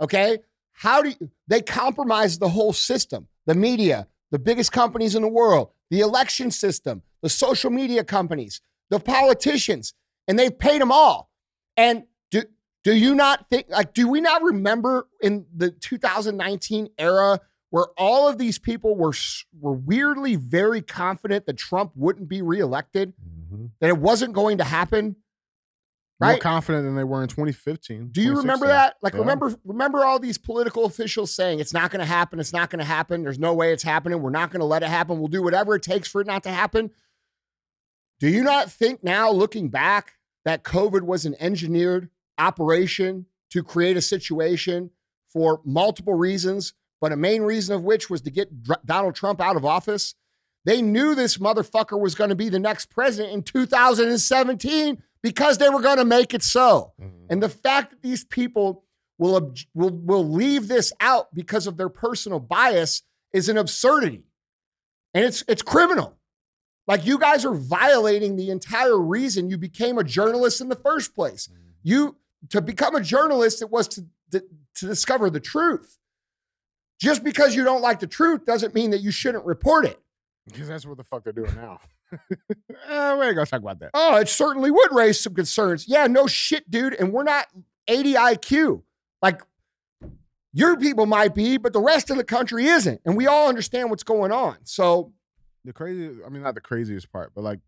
Okay. How do you, they compromise the whole system? The media, the biggest companies in the world, the election system, the social media companies, the politicians, and they've paid them all. And do, do you not think, like, do we not remember in the 2019 era where all of these people were, were weirdly very confident that Trump wouldn't be reelected, mm-hmm. that it wasn't going to happen? More confident than they were in 2015. Do you remember that? Like, Yeah. remember, remember all these political officials saying it's not going to happen. It's not going to happen. There's no way it's happening. We're not going to let it happen. We'll do whatever it takes for it not to happen. Do you not think now, looking back, that COVID was an engineered operation to create a situation for multiple reasons, but a main reason of which was to get Dr- Donald Trump out of office? They knew this motherfucker was going to be the next president in 2017 because they were going to make it so. Mm-hmm. And the fact that these people will, will, will leave this out because of their personal bias is an absurdity. And it's, it's criminal. Like you guys are violating the entire reason you became a journalist in the first place. Mm-hmm. You to become a journalist, it was to, to, to discover the truth. Just because you don't like the truth doesn't mean that you shouldn't report it. Because that's what the fuck they're doing now. Eh, we ain't gonna talk about that. Oh, it certainly would raise some concerns. Yeah, no shit, dude. And we're not 80 IQ. Like your people might be, but the rest of the country isn't. And we all understand what's going on. So The crazy, I mean, not the craziest part, but like,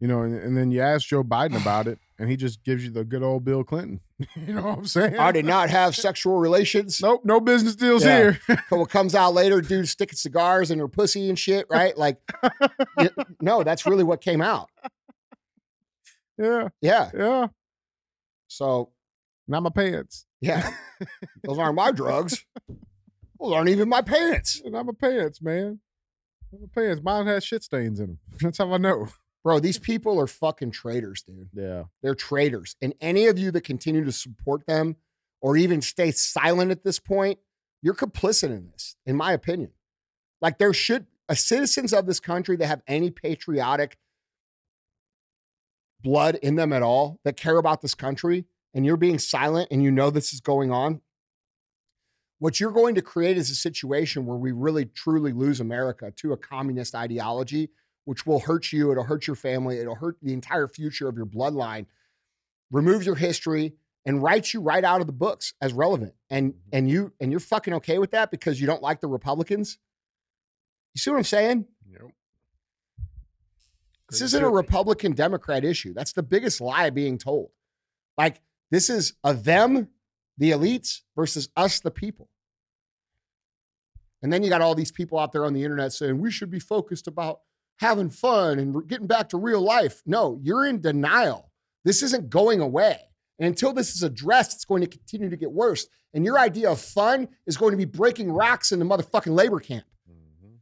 you know, and, and then you ask Joe Biden about it, and he just gives you the good old Bill Clinton. you know what I'm saying? I did not have sexual relations. Nope, no business deals Yeah. here. what comes out later, dude sticking cigars in her pussy and shit, right? Like, no, that's really what came out. yeah, Yeah. yeah. So, Not my pants. yeah, those aren't my drugs. Those aren't even my pants. Not my pants, man. Not my pants. Mine has shit stains in them. That's how I know. Bro, these people are fucking traitors, dude. Yeah. They're traitors. And any of you that continue to support them or even stay silent at this point, you're complicit in this, in my opinion. Like there should a citizens of this country that have any patriotic blood in them at all that care about this country and you're being silent and you know this is going on what you're going to create is a situation where we really truly lose america to a communist ideology which will hurt you it'll hurt your family it'll hurt the entire future of your bloodline remove your history and write you right out of the books as relevant and and you and you're fucking okay with that because you don't like the republicans you see what i'm saying Yep. this isn't a. Republican Democrat issue. That's the biggest lie being told. Like, this is a them, the elites, versus us, the people. And then you got all these people out there on the internet saying we should be focused about having fun and getting back to real life. No, you're in denial. This isn't going away. And until this is addressed, it's going to continue to get worse. And your idea of fun is going to be breaking rocks in the motherfucking labor camp. Mhm.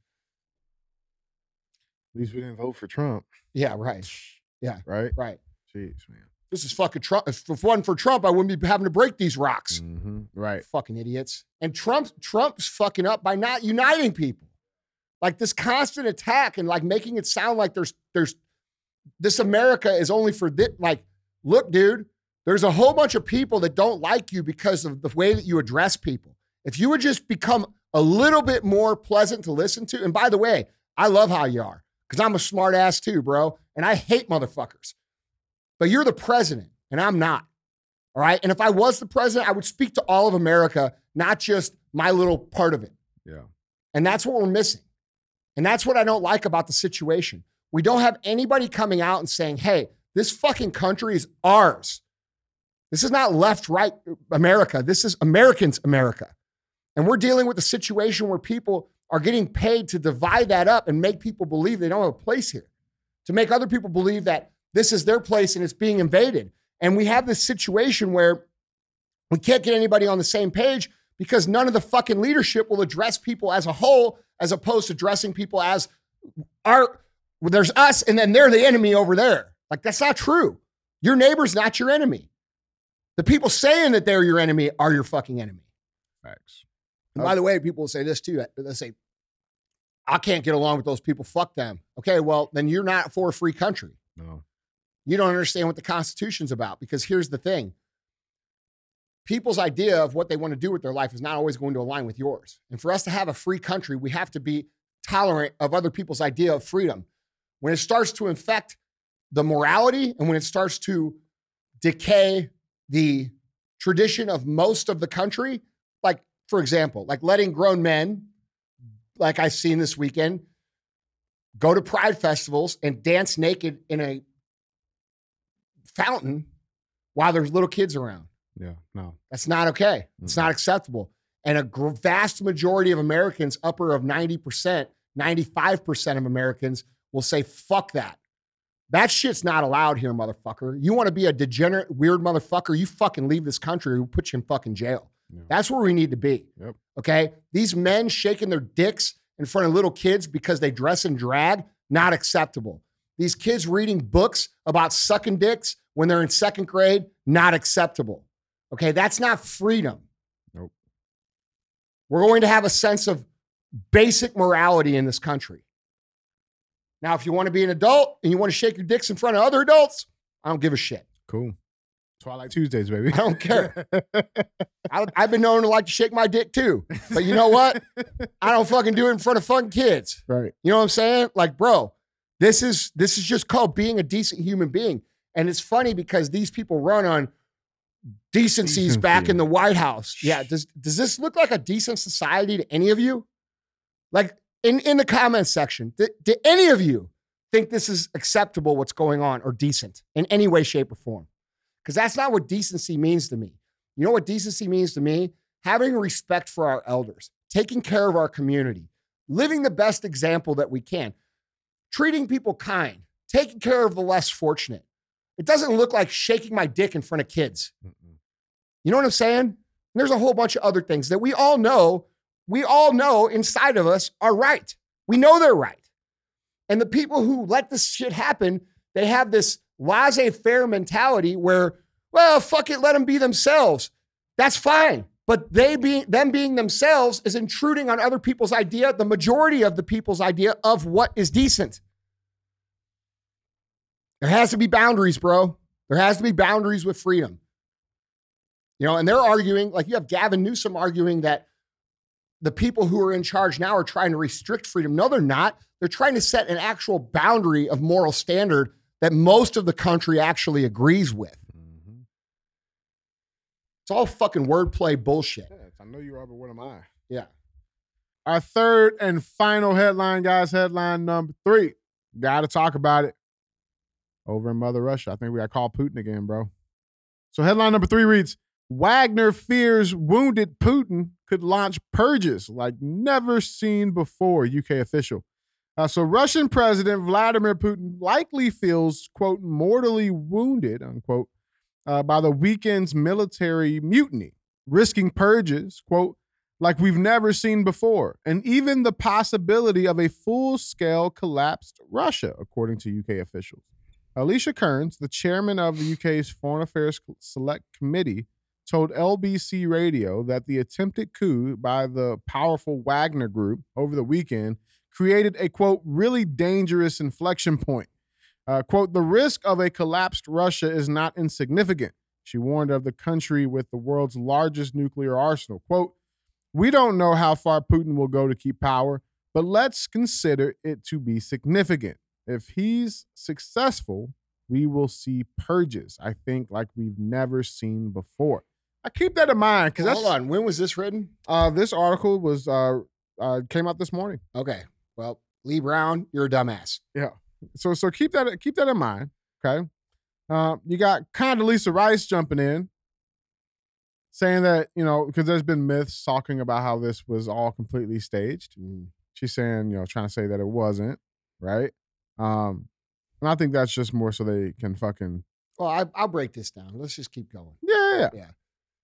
At least we didn't vote for Trump, Yeah, right. Yeah. Right? Right. Jeez, man. This is fucking Trump. If it wasn't for Trump, I wouldn't be having to break these rocks. hmm Right. Fucking idiots. And Trump, Trump's fucking up by not uniting people. Like this constant attack and like making it sound like there's there's this America is only for this. Like, look, dude, there's a whole bunch of people that don't like you because of the way that you address people. If you would just become a little bit more pleasant to listen to, and by the way, I love how you are because I'm a smart ass too, bro, and I hate motherfuckers. But you're the president, and I'm not. All right. And if I was the president, I would speak to all of America, not just my little part of it. Yeah. And that's what we're missing. And that's what I don't like about the situation. We don't have anybody coming out and saying, hey, this fucking country is ours. This is not left, right America. This is Americans' America. And we're dealing with a situation where people are getting paid to divide that up and make people believe they don't have a place here, to make other people believe that this is their place and it's being invaded. And we have this situation where we can't get anybody on the same page because none of the fucking leadership will address people as a whole, as opposed to addressing people as our, there's us and then they're the enemy over there. Like, that's not true. Your neighbor's not your enemy. The people saying that they're your enemy are your fucking enemy. Facts. And by the way, people will say this too. They say, I can't get along with those people. Fuck them. Okay, well, then you're not for a free country. No. You don't understand what the Constitution's about because here's the thing people's idea of what they want to do with their life is not always going to align with yours. And for us to have a free country, we have to be tolerant of other people's idea of freedom. When it starts to infect the morality and when it starts to decay the tradition of most of the country, like, for example, like letting grown men, like I've seen this weekend, go to pride festivals and dance naked in a fountain while there's little kids around. Yeah. No. That's not okay. It's not acceptable. And a gr- vast majority of Americans, upper of 90%, 95% of Americans will say, fuck that. That shit's not allowed here, motherfucker. You want to be a degenerate, weird motherfucker, you fucking leave this country, we'll put you in fucking jail. Yeah. That's where we need to be. Yep. Okay. These men shaking their dicks in front of little kids because they dress in drag, not acceptable. These kids reading books about sucking dicks when they're in second grade, not acceptable. Okay, that's not freedom. Nope. We're going to have a sense of basic morality in this country. Now, if you want to be an adult and you want to shake your dicks in front of other adults, I don't give a shit. Cool. Twilight Tuesdays, baby. I don't care. I, I've been known to like to shake my dick too. But you know what? I don't fucking do it in front of fucking kids. right. You know what I'm saying? Like, bro, this is this is just called being a decent human being. And it's funny because these people run on decencies back in the White House. Yeah. Does does this look like a decent society to any of you? Like in, in the comments section, do, do any of you think this is acceptable what's going on or decent in any way, shape, or form? Because that's not what decency means to me. You know what decency means to me? Having respect for our elders, taking care of our community, living the best example that we can, treating people kind, taking care of the less fortunate. It doesn't look like shaking my dick in front of kids. You know what I'm saying? And there's a whole bunch of other things that we all know, we all know inside of us are right. We know they're right. And the people who let this shit happen, they have this laissez faire mentality where, well, fuck it, let them be themselves. That's fine. But they being them being themselves is intruding on other people's idea, the majority of the people's idea of what is decent. There has to be boundaries, bro. There has to be boundaries with freedom. You know, and they're arguing, like you have Gavin Newsom arguing that the people who are in charge now are trying to restrict freedom. No, they're not. They're trying to set an actual boundary of moral standard that most of the country actually agrees with. Mm-hmm. It's all fucking wordplay bullshit. Yes, I know you are, but what am I? Yeah. Our third and final headline, guys. Headline number three. Got to talk about it. Over in Mother Russia. I think we got to call Putin again, bro. So, headline number three reads Wagner fears wounded Putin could launch purges like never seen before, UK official. Uh, so, Russian President Vladimir Putin likely feels, quote, mortally wounded, unquote, uh, by the weekend's military mutiny, risking purges, quote, like we've never seen before, and even the possibility of a full scale collapsed Russia, according to UK officials. Alicia Kearns, the chairman of the UK's Foreign Affairs Select Committee, told LBC Radio that the attempted coup by the powerful Wagner Group over the weekend created a quote, really dangerous inflection point. Uh, quote, the risk of a collapsed Russia is not insignificant. She warned of the country with the world's largest nuclear arsenal. Quote, we don't know how far Putin will go to keep power, but let's consider it to be significant. If he's successful, we will see purges, I think, like we've never seen before. I keep that in mind because Hold on. When was this written? Uh, this article was uh, uh, came out this morning. Okay. Well, Lee Brown, you're a dumbass. Yeah. So so keep that keep that in mind. Okay. Uh, you got Condoleezza Rice jumping in, saying that you know because there's been myths talking about how this was all completely staged. She's saying you know trying to say that it wasn't right. Um, and I think that's just more so they can fucking Well, I, I'll break this down. Let's just keep going. yeah yeah. Yeah.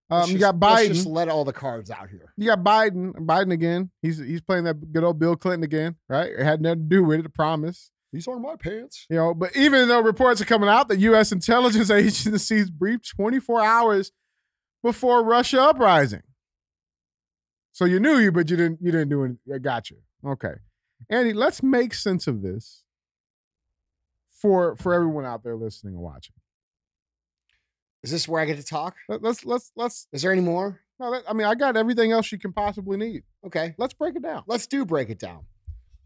Um, Let's you just- got Let's Biden. just let all the cards out here. You got Biden, Biden again. He's he's playing that good old Bill Clinton again, right? It had nothing to do with it, I promise. These are my pants. You know, but even though reports are coming out that U.S. intelligence agencies briefed 24 hours before Russia uprising, so you knew you, but you didn't. You didn't do it. I got you. Okay, Andy, let's make sense of this for for everyone out there listening and watching. Is this where I get to talk? Let, let's let's let's. Is there any more? No, that, I mean, I got everything else you can possibly need. Okay. Let's break it down. Let's do break it down.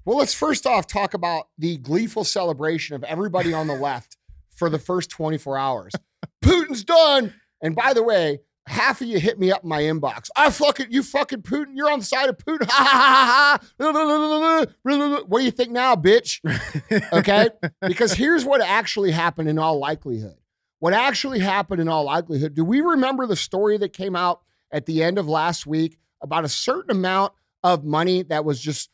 Well, let's first off talk about the gleeful celebration of everybody on the left for the first 24 hours. Putin's done. And by the way, half of you hit me up in my inbox. I fucking you fucking Putin. You're on the side of Putin. Ha ha ha ha. What do you think now, bitch? Okay? Because here's what actually happened in all likelihood. What actually happened in all likelihood, do we remember the story that came out at the end of last week about a certain amount of money that was just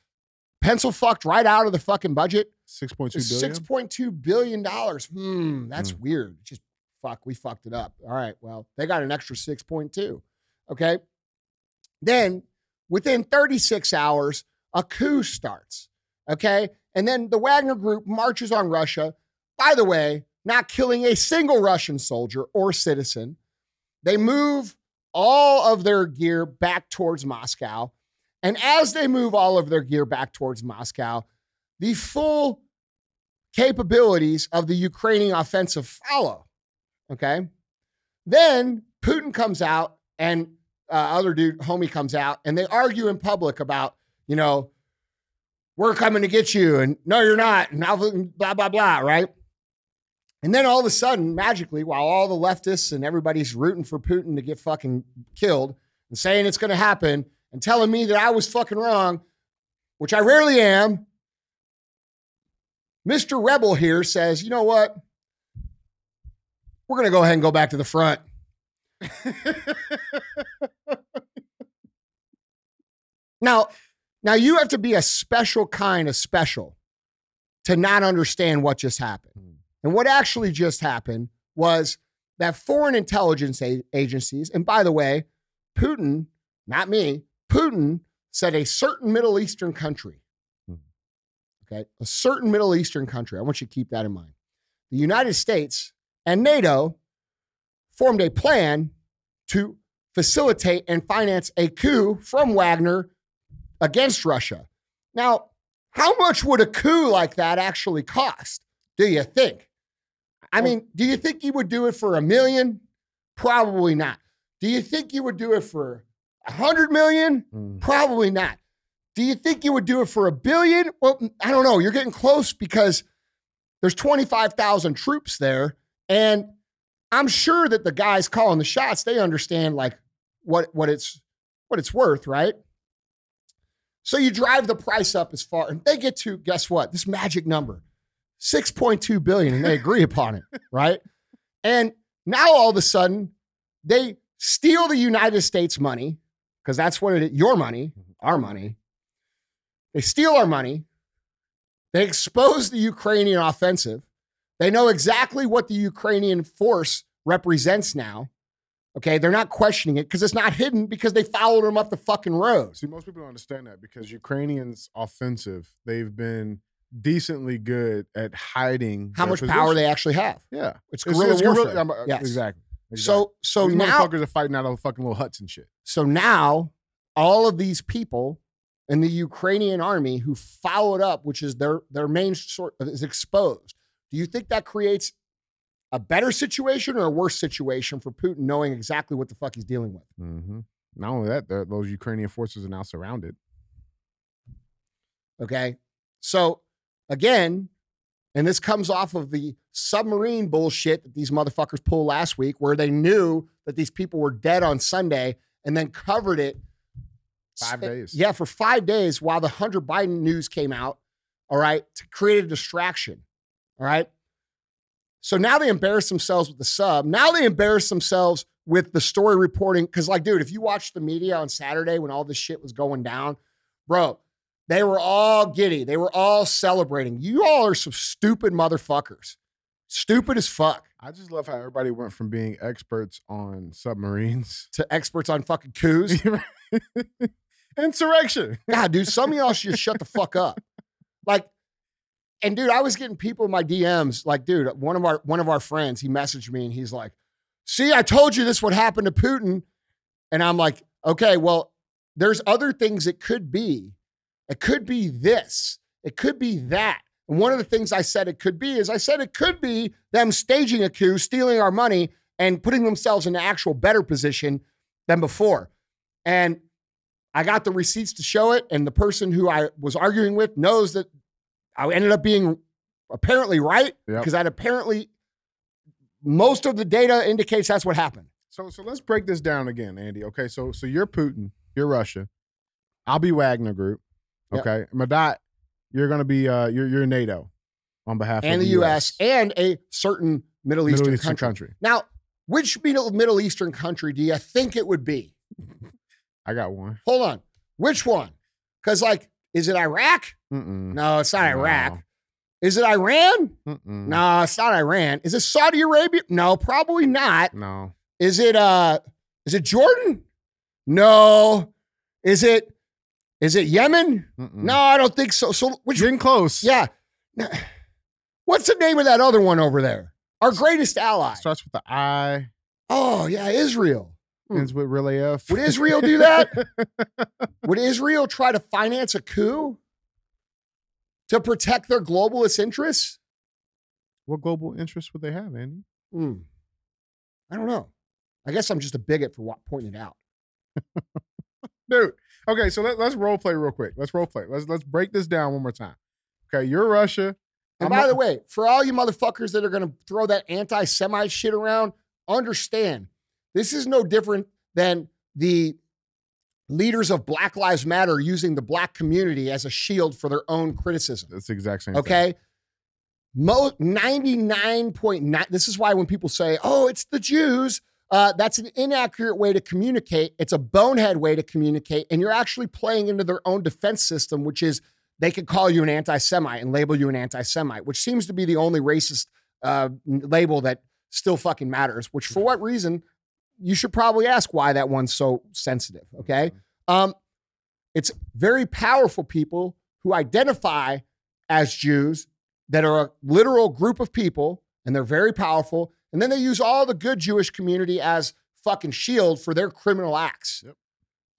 pencil fucked right out of the fucking budget? Six point two billion. Six point two billion dollars. Hmm, that's weird. Just fuck, we fucked it up. All right, well, they got an extra six point two. Okay, then within thirty six hours, a coup starts, Okay. And then the Wagner group marches on Russia. By the way, not killing a single Russian soldier or citizen. They move all of their gear back towards Moscow. And as they move all of their gear back towards Moscow, the full capabilities of the Ukrainian offensive follow. Okay. Then Putin comes out and uh, other dude, homie, comes out and they argue in public about, you know, we're coming to get you and no, you're not, and blah, blah, blah, right? And then all of a sudden, magically, while all the leftists and everybody's rooting for Putin to get fucking killed and saying it's going to happen and telling me that I was fucking wrong, which I rarely am, Mr. Rebel here says, you know what? We're going to go ahead and go back to the front. now, now you have to be a special kind of special to not understand what just happened. Hmm. And what actually just happened was that foreign intelligence agencies, and by the way, Putin, not me, Putin said a certain Middle Eastern country, hmm. okay, a certain Middle Eastern country, I want you to keep that in mind. The United States and NATO formed a plan to facilitate and finance a coup from Wagner against Russia. Now, how much would a coup like that actually cost? Do you think? I mean, do you think you would do it for a million? Probably not. Do you think you would do it for a hundred million? Mm. Probably not. Do you think you would do it for a billion? Well, I don't know. You're getting close because there's 25,000 troops there. And I'm sure that the guys calling the shots, they understand like what, what it's what it's worth, right? So you drive the price up as far, and they get to guess what? This magic number, 6.2 billion, and they agree upon it, right? And now all of a sudden, they steal the United States money, because that's what it is, your money, mm-hmm. our money. They steal our money. They expose the Ukrainian offensive. They know exactly what the Ukrainian force represents now. Okay, they're not questioning it because it's not hidden because they followed them up the fucking road. See, most people don't understand that because Ukrainians offensive, they've been decently good at hiding How much power they actually have. Yeah, It's guerrilla warfare. um, uh, Yes. Exactly. exactly. So so These now motherfuckers are fighting out of fucking little huts and shit. so now all of these people in the Ukrainian army who followed up, which is their their main sort is exposed. Do you think that creates a better situation or a worse situation for Putin knowing exactly what the fuck he's dealing with? Mm-hmm. Not only that, those Ukrainian forces are now surrounded. Okay. So again, and this comes off of the submarine bullshit that these motherfuckers pulled last week, where they knew that these people were dead on Sunday and then covered it Five days. Yeah, for five days while the Hunter Biden news came out. All right. To create a distraction. All right. So now they embarrass themselves with the sub. Now they embarrass themselves with the story reporting. Cause, like, dude, if you watched the media on Saturday when all this shit was going down, bro, they were all giddy. They were all celebrating. You all are some stupid motherfuckers. Stupid as fuck I just love how everybody went from being experts on submarines to experts on fucking coups. insurrection. God, dude, some of y'all should just shut the fuck up. Like, and dude, I was getting people in my DMs. Like, dude, one of our one of our friends, he messaged me and he's like, "See, I told you this would happen to Putin," and I'm like, "Okay, well, there's other things it could be. It could be this. It could be that." And one of the things I said it could be is I said it could be them staging a coup, stealing our money, and putting themselves in an actual better position than before. And I got the receipts to show it, and the person who I was arguing with knows that I ended up being apparently right Yep. because that apparently most of the data indicates that's what happened. So so let's break this down again, Andy. Okay, so so you're Putin, you're Russia. I'll be Wagner Group. Yep. Okay, Madat, you're gonna be uh you're you're NATO on behalf and of the US, and a certain Middle Eastern, Middle Eastern country. country. Now, which Middle, Middle Eastern country do you think it would be? I got one. Hold on. Which one? Because, like, is it Iraq? Mm-mm. No, it's not No. Iraq. Is it Iran? Mm-mm. No, it's not Iran. Is it Saudi Arabia? No, probably not. No. Is it uh is it Jordan? No. Is it Is it Yemen? Mm-mm. No, I don't think so. So which Getting close. yeah. What's the name of that other one over there? Our greatest ally. Starts with the I, Oh, yeah, Israel. Hmm. ends with really F. Would Israel do that? Would Israel try to finance a coup to protect their globalist interests? what global interests would they have, Andy? Hmm. I don't know. I guess I'm just a bigot for what pointing it out. Dude. Okay, so let, let's role play real quick. Let's role play. Let's let's break this down one more time. Okay, you're Russia. And I'm by not- the way, for all you motherfuckers that are going to throw that anti Semite shit around, understand this is no different than the leaders of Black Lives Matter using the black community as a shield for their own criticism. That's the exact same thing. Okay. Mo 99.9. This is why when people say, oh, it's the Jews, uh, that's an inaccurate way to communicate. It's a bonehead way to communicate. And you're actually playing into their own defense system, which is they could call you an anti Semite and label you an anti Semite, which seems to be the only racist uh, label that still fucking matters, which for what reason? You should probably ask why that one's so sensitive. Okay. Um, it's very powerful people who identify as Jews that are a literal group of people and they're very powerful. And then they use all the good Jewish community as fucking shield for their criminal acts. Yep.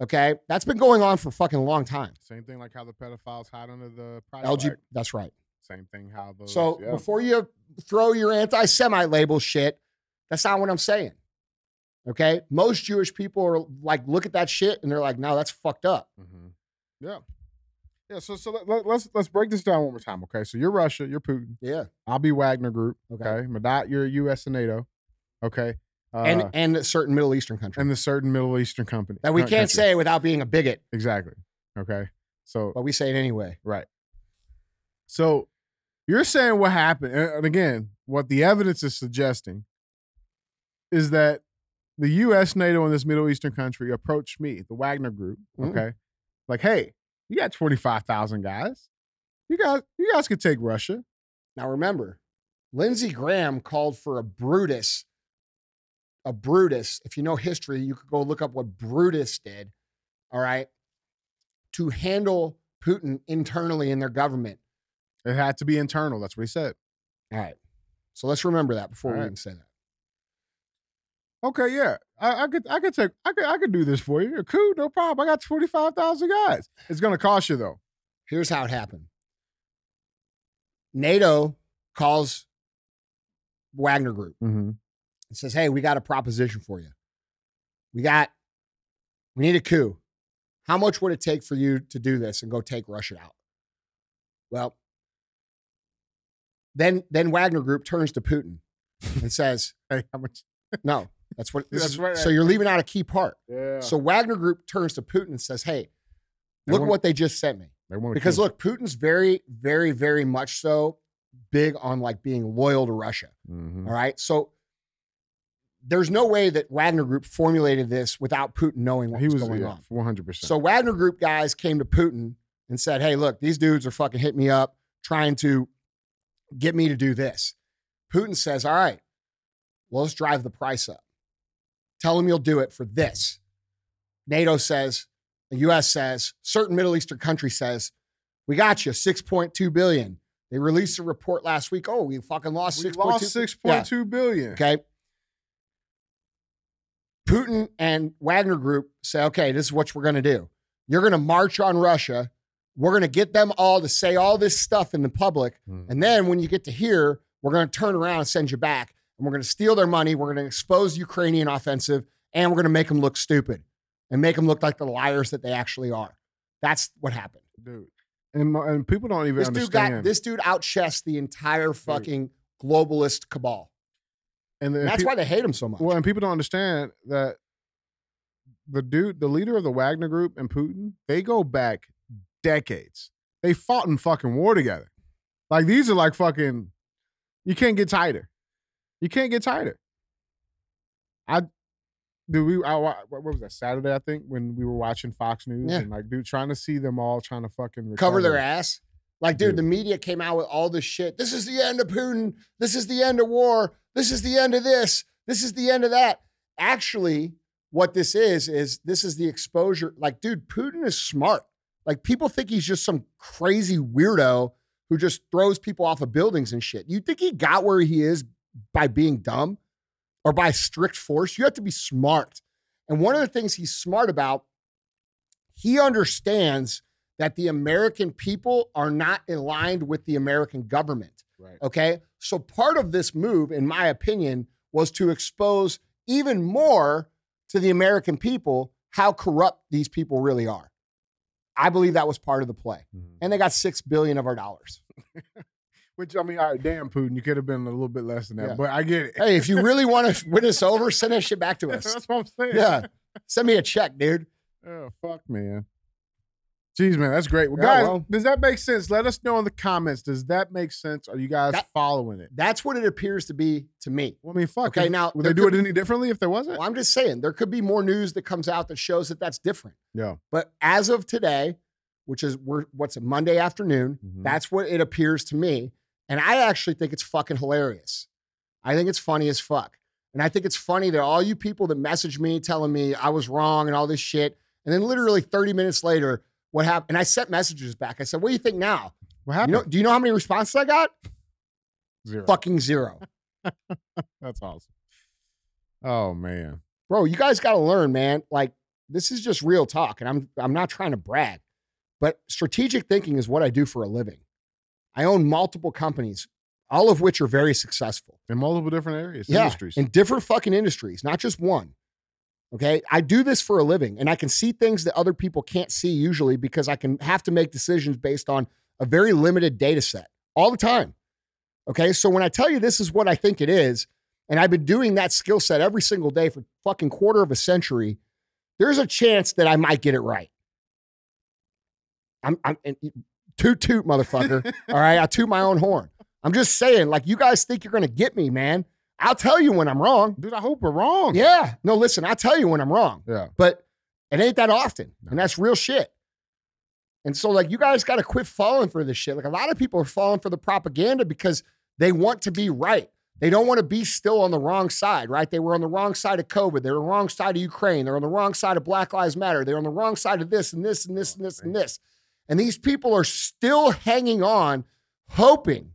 Okay. That's been going on for fucking a long time. Same thing like how the pedophiles hide under the pride LG, that's right. Same thing how those. So yeah. before you throw your anti Semite label shit, that's not what I'm saying. Okay. Most Jewish people are like, look at that shit and they're like, no, that's fucked up. Mhm. Yeah. Yeah. So so let, let, let's let's break this down one more time. Okay. So you're Russia. You're Putin. Yeah. I'll be Wagner Group. Okay. Okay. Madot, you're U.S. and NATO. Okay. Uh, and and a certain Middle Eastern country and the certain Middle Eastern company that we can't country. say without being a bigot, exactly. Okay. So but we say it anyway. Right. So you're saying what happened, and and again, what the evidence is suggesting is that the U.S., NATO, and this Middle Eastern country approached me, the Wagner Group. Mhm. Okay, like, hey, you got twenty five thousand guys. You guys, you guys could take Russia. Now remember, Lindsey Graham called for a Brutus. A Brutus. If you know history, you could go look up what Brutus did. All right. To handle Putin internally in their government. It had to be internal. That's what he said. All right. So let's remember that before All we right. even say that. Okay, yeah, I, I could, I could take, I could, I could do this for you. Cool, no problem. I got twenty five thousand guys. It's gonna cost you though. Here's how it happened. NATO calls Wagner Group Mm-hmm. and says, Hey, we got a proposition for you. We got, we need a coup. How much would it take for you to do this and go take Russia out? Well, then then Wagner Group turns to Putin and says, Hey, how much? No, that's what That's is. right. So you're leaving out a key part. Yeah. So Wagner Group turns to Putin and says, Hey, look want- what they just sent me. They want to Because look, Putin's very, very, very much so big on like being loyal to Russia. Mhm. All right. So there's no way that Wagner Group formulated this without Putin knowing what he was, was going yeah, on. one hundred percent. So Wagner Group guys came to Putin and said, Hey, look, these dudes are fucking hitting me up trying to get me to do this. Putin says, All right, well, let's drive the price up. Tell them you'll do it for this. NATO says, the US says, certain Middle Eastern country says, we got you, 6.2 billion. They released a report last week. Oh, we fucking lost we 6.2 lost six point two billion. Okay. Putin and Wagner Group say, okay, this is what we're going to do. You're going to march on Russia. We're going to get them all to say all this stuff in the public. Mhm. And then when you get to here, we're going to turn around and send you back. And we're going to steal their money. We're going to expose the Ukrainian offensive. And we're going to make them look stupid and make them look like the liars that they actually are. That's what happened. dude. And, mo- and people don't even This dude understand. got this dude outchessed the entire fucking globalist cabal. and, the- And that's why they hate him so much. Well, and people don't understand that the dude, the leader of the Wagner Group and Putin, they go back decades. They fought in fucking war together. Like these are like fucking. You can't get tighter. You can't get tighter. I do we. I, what was that Saturday? I think when we were watching Fox News Yeah. and like, dude, trying to see them all trying to fucking cover their ass. Like, dude, Dude. the media came out with all this shit. This is the end of Putin. This is the end of war. This is the end of this. This is the end of that. Actually, what this is, is this is the exposure. Like, dude, Putin is smart. Like people think he's just some crazy weirdo who just throws people off of buildings and shit. You think he got where he is by being dumb or by strict force? You have to be smart. And one of the things he's smart about, he understands that the American people are not aligned with the American government. Right. Okay. So part of this move, in my opinion, was to expose even more to the American people how corrupt these people really are. I believe that was part of the play. Mm-hmm. And they got six billion of our dollars. Which I mean, all right, damn, Putin, you could have been a little bit less than that, Yeah. but I get it. Hey, if you really want to win us over, send that shit back to us. That's what I'm saying. Yeah. Send me a check, dude. Oh, fuck, man. Jeez, man, that's great. Well, Yeah, well- does that make sense? Let us know in the comments. Does that make sense? Are you guys That- following it? That's what it appears to be to me. Well, I mean, fuck. Okay, now, would they do it any differently if there wasn't? Well, I'm just saying there could be more news that comes out that shows that that's different. Yeah. But as of today, which is we're what's a Monday afternoon, Mhm. that's what it appears to me. And I actually think it's fucking hilarious. I think it's funny as fuck. And I think it's funny that all you people that message me telling me I was wrong and all this shit, and then literally 30 minutes later, what happened? And I sent messages back. I said, "What do you think now? What You happened? know, do you know how many responses I got? Zero. Fucking zero, That's awesome. Oh man. bro. You guys got to learn, man. Like this is just real talk, and I'm I'm not trying to brag, but strategic thinking is what I do for a living. I own multiple companies, all of which are very successful. In multiple different areas, yeah, industries. in different fucking industries, not just one. Okay, I do this for a living, and I can see things that other people can't see usually because I can have to make decisions based on a very limited data set all the time. Okay, so when I tell you this is what I think it is, and I've been doing that skill set every single day for fucking quarter of a century, there's a chance that I might get it right. I'm, I'm and toot toot, motherfucker. all right, I toot my own horn. I'm just saying, like you guys think you're gonna get me, man. I'll tell you when I'm wrong. Dude, I hope we're wrong. Yeah. No, listen, I'll tell you when I'm wrong, Yeah. but it ain't that often. And that's real shit. And so, like, you guys got to quit falling for this shit. Like, a lot of people are falling for the propaganda because they want to be right. They don't want to be still on the wrong side, right? They were on the wrong side of COVID. They're on the wrong side of Ukraine. They're on the wrong side of Black Lives Matter. They're on the wrong side of this and this and this and this and oh, this. And these people are still hanging on, hoping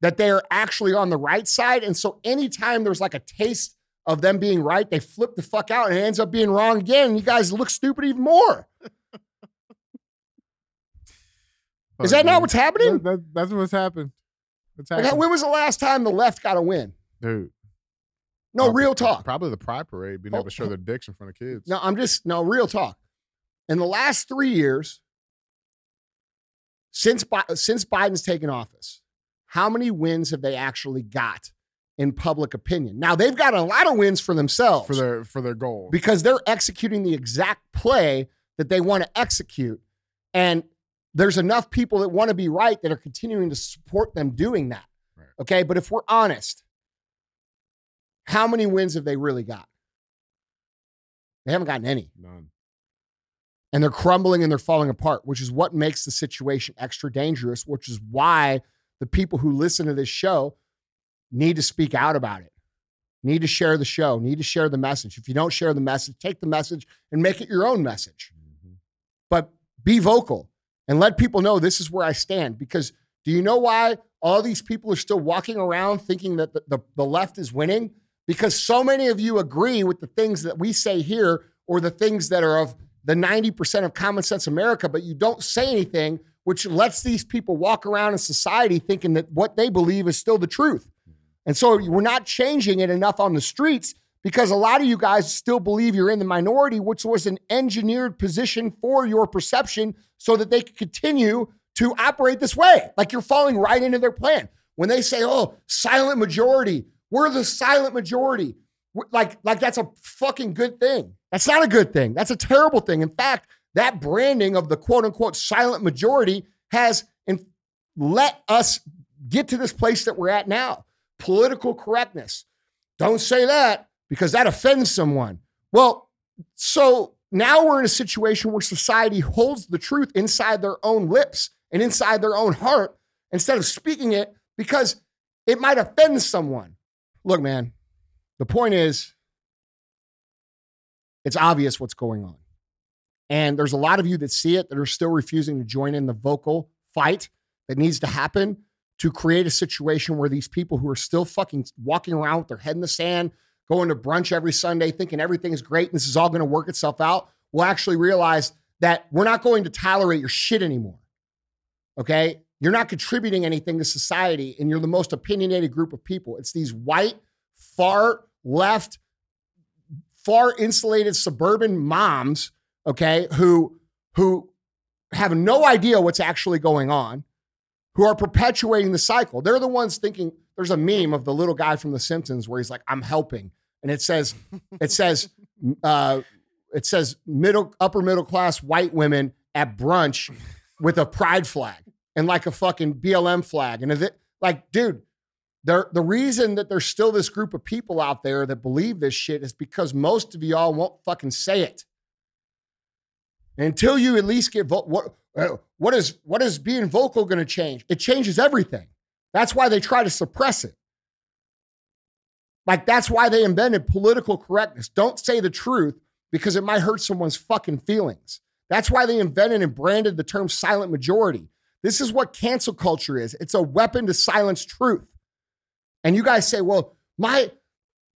that they are actually on the right side. And so anytime there's like a taste of them being right, they flip the fuck out and it ends up being wrong again. And you guys look stupid even more. Is that not what's happening? That- that- that's what's happened. What's Like, when was the last time the left got a win? Dude. No, probably- real talk. Probably the Pride Parade being able Oh, to show oh. their dicks in front of kids. No, I'm just no real talk. In the last three years, since Bi- since Biden's taken office, how many wins have they actually got in public opinion? Now they've got a lot of wins for themselves for their for their goal. because they're executing the exact play that they want to execute, and there's enough people that want to be right that are continuing to support them doing that. Right. Okay, but if we're honest, how many wins have they really got? They haven't gotten any None. And they're crumbling and they're falling apart, which is what makes the situation extra dangerous, which is why the people who listen to this show need to speak out about it, need to share the show, need to share the message. If you don't share the message, take the message and make it your own message. Mm-hmm. But be vocal and let people know this is where I stand. Because do you know why all these people are still walking around thinking that the, the, the left is winning? Because so many of you agree with the things that we say here or the things that are of the 90% of common sense America, but you don't say anything, which lets these people walk around in society thinking that what they believe is still the truth. And so we're not changing it enough on the streets because a lot of you guys still believe you're in the minority, which was an engineered position for your perception so that they could continue to operate this way. Like you're falling right into their plan. When they say, oh, silent majority, we're the silent majority. Like, like that's a fucking good thing. That's not a good thing. That's a terrible thing. In fact, that branding of the quote unquote silent majority has in, let us get to this place that we're at now. Political correctness. Don't say that because that offends someone. Well, so now we're in a situation where society holds the truth inside their own lips and inside their own heart instead of speaking it because it might offend someone. Look, man, the point is it's obvious what's going on. And there's a lot of you that see it that are still refusing to join in the vocal fight that needs to happen to create a situation where these people who are still fucking walking around with their head in the sand, going to brunch every Sunday, thinking everything is great and this is all going to work itself out, will actually realize that we're not going to tolerate your shit anymore. Okay? You're not contributing anything to society and you're the most opinionated group of people. It's these white, far left, far insulated suburban moms, okay, who who have no idea what's actually going on, who are perpetuating the cycle. They're the ones thinking there's a meme of the little guy from The Simpsons where he's like, I'm helping. And it says, it says, uh, it says middle, upper middle class white women at brunch with a pride flag and like a fucking BLM flag. And is it like, dude, the reason that there's still this group of people out there that believe this shit is because most of y'all won't fucking say it. Until you at least get vo- what uh, what is what is being vocal going to change? It changes everything. That's why they try to suppress it. Like that's why they invented political correctness. Don't say the truth because it might hurt someone's fucking feelings. That's why they invented and branded the term silent majority. This is what cancel culture is. It's a weapon to silence truth. And you guys say, "Well, my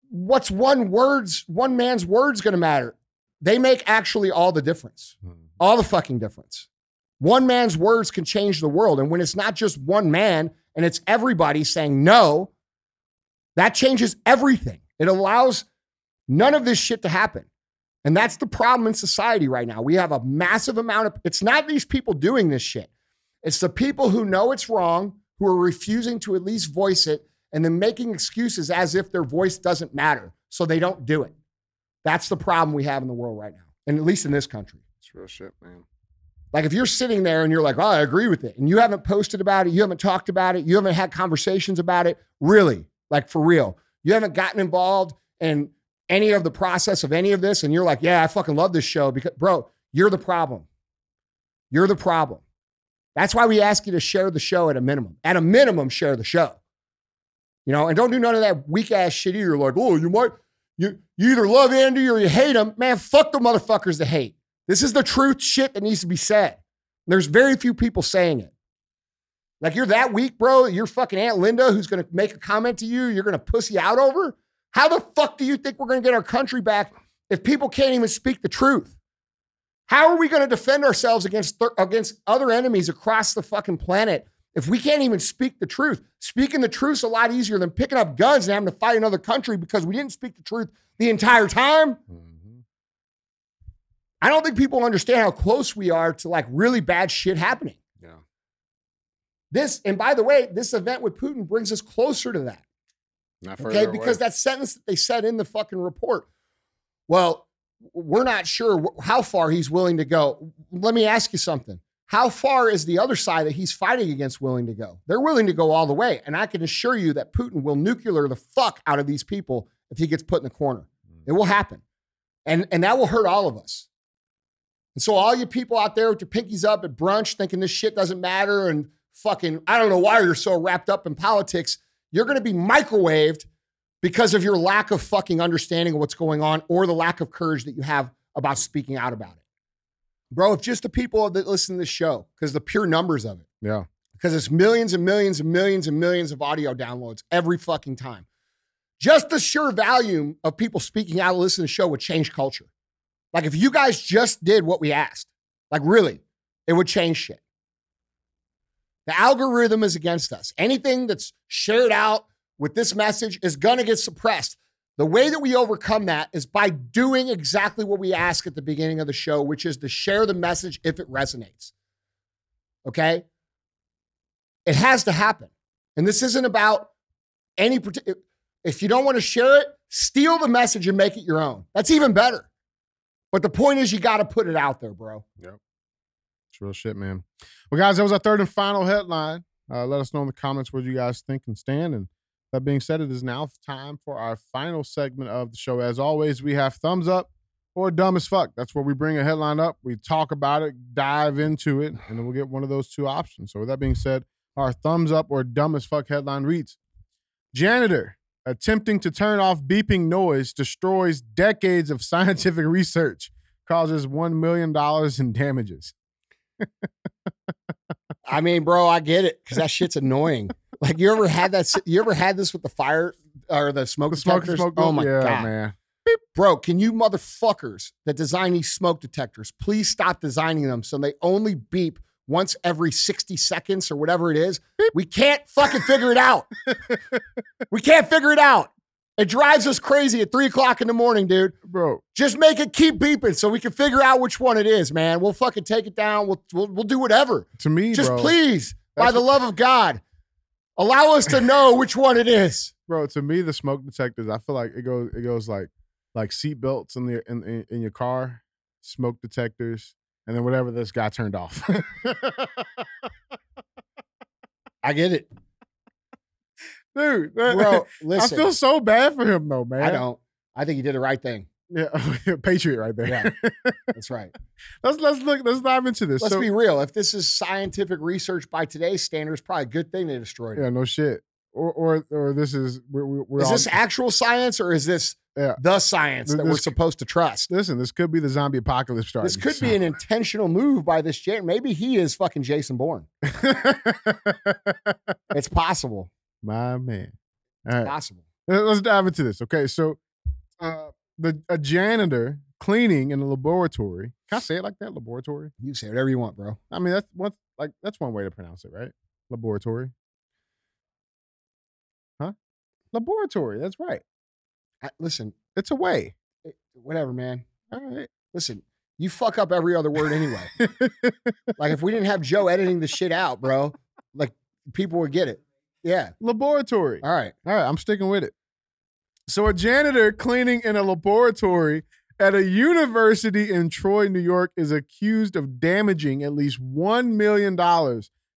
what's one words, one man's words going to matter?" They make actually all the difference. Hmm. All the fucking difference. One man's words can change the world. And when it's not just one man and it's everybody saying no, that changes everything. It allows none of this shit to happen. And that's the problem in society right now. We have a massive amount of, it's not these people doing this shit. It's the people who know it's wrong, who are refusing to at least voice it, and then making excuses as if their voice doesn't matter. So they don't do it. That's the problem we have in the world right now, and at least in this country. It's real shit, man. Like if you're sitting there and you're like, oh, I agree with it, and you haven't posted about it, you haven't talked about it, you haven't had conversations about it, really, like for real, you haven't gotten involved in any of the process of any of this, and you're like, yeah, I fucking love this show because, bro, you're the problem. You're the problem. That's why we ask you to share the show at a minimum. At a minimum, share the show. You know, and don't do none of that weak ass shit either. You're like, oh, you might, you, you either love Andy or you hate him. Man, fuck the motherfuckers that hate. This is the truth shit that needs to be said. There's very few people saying it. Like you're that weak, bro. You're fucking Aunt Linda who's gonna make a comment to you, you're gonna pussy out over. How the fuck do you think we're gonna get our country back if people can't even speak the truth? How are we gonna defend ourselves against th- against other enemies across the fucking planet if we can't even speak the truth? Speaking the truth's a lot easier than picking up guns and having to fight another country because we didn't speak the truth the entire time. Mm-hmm. I don't think people understand how close we are to like really bad shit happening. Yeah. This, and by the way, this event with Putin brings us closer to that. Not Okay. further Because that sentence that they said in the fucking report, well, we're not sure how far he's willing to go. Let me ask you something. How far is the other side that he's fighting against willing to go? They're willing to go all the way. And I can assure you that Putin will nuclear the fuck out of these people if he gets put in the corner. It will happen. And, and that will hurt all of us. And so, all you people out there with your pinkies up at brunch thinking this shit doesn't matter and fucking, I don't know why you're so wrapped up in politics, you're going to be microwaved because of your lack of fucking understanding of what's going on or the lack of courage that you have about speaking out about it. Bro, if just the people that listen to this show, because the pure numbers of it, yeah. because it's millions and millions and millions and millions of audio downloads every fucking time. Just the sheer volume of people speaking out to listen to the show would change culture. Like if you guys just did what we asked, like really, it would change shit. The algorithm is against us. Anything that's shared out with this message is going to get suppressed. The way that we overcome that is by doing exactly what we ask at the beginning of the show, which is to share the message if it resonates. Okay? It has to happen. And this isn't about any particular. If you don't want to share it, steal the message and make it your own. That's even better. But the point is, you got to put it out there, bro. Yep. It's real shit, man. Well, guys, that was our third and final headline. Uh, let us know in the comments what you guys think and stand. And that being said, it is now time for our final segment of the show. As always, we have thumbs up or dumb as fuck. That's where we bring a headline up, we talk about it, dive into it, and then we'll get one of those two options. So, with that being said, our thumbs up or dumb as fuck headline reads Janitor attempting to turn off beeping noise destroys decades of scientific research causes one million dollars in damages. I mean, bro, I get it because that shit's annoying. Like, you ever had that? You ever had this with the fire or the smoke The smoke, detectors? smoke. oh my yeah, god, man. bro! Can you motherfuckers that design these smoke detectors please stop designing them so they only beep once every sixty seconds or whatever it is? We can't fucking figure it out. we can't figure it out. It drives us crazy at three o'clock in the morning, dude. Bro, Just make it keep beeping so we can figure out which one it is, man. We'll fucking take it down. We'll we'll, we'll do whatever. to me, Just bro, please, by the love of God, allow us to know which one it is. bro. To me, the smoke detectors. I feel like it goes. It goes like like seat belts in the in, in in your car, smoke detectors, and then whatever this guy turned off. I get it, Dude, that- bro. I feel so bad for him though, man. I don't. I think he did the right thing. Yeah, Patriot right there. Yeah. That's right. let's let's look. Let's dive into this. Let's So- be real. If this is scientific research by today's standards, probably a good thing they destroyed it. yeah, no shit. Or or or this is we're, we're Is all, this actual science or is this Yeah. the science Th- that we're this- supposed to trust? listen. This could be the zombie apocalypse starting. This could be an intentional move by this Jan. Maybe he is fucking Jason Bourne. It's possible. My man. All right. Possible. Let- Let's dive into this. Okay, so uh, the a janitor cleaning in a laboratory. Can I say it like that? Laboratory. You say whatever you want, bro. I mean, that's one like that's one way to pronounce it, right? Laboratory. Huh? Laboratory. That's right. I, listen, It's a way. eh, whatever, man. All right. Listen, you fuck up every other word anyway. like if we didn't have Joe editing the shit out, bro, like people would get it. Yeah. laboratory. All right. All right, I'm sticking with it. So, a janitor cleaning in a laboratory at a university in Troy, New York, is accused of damaging at least $1 million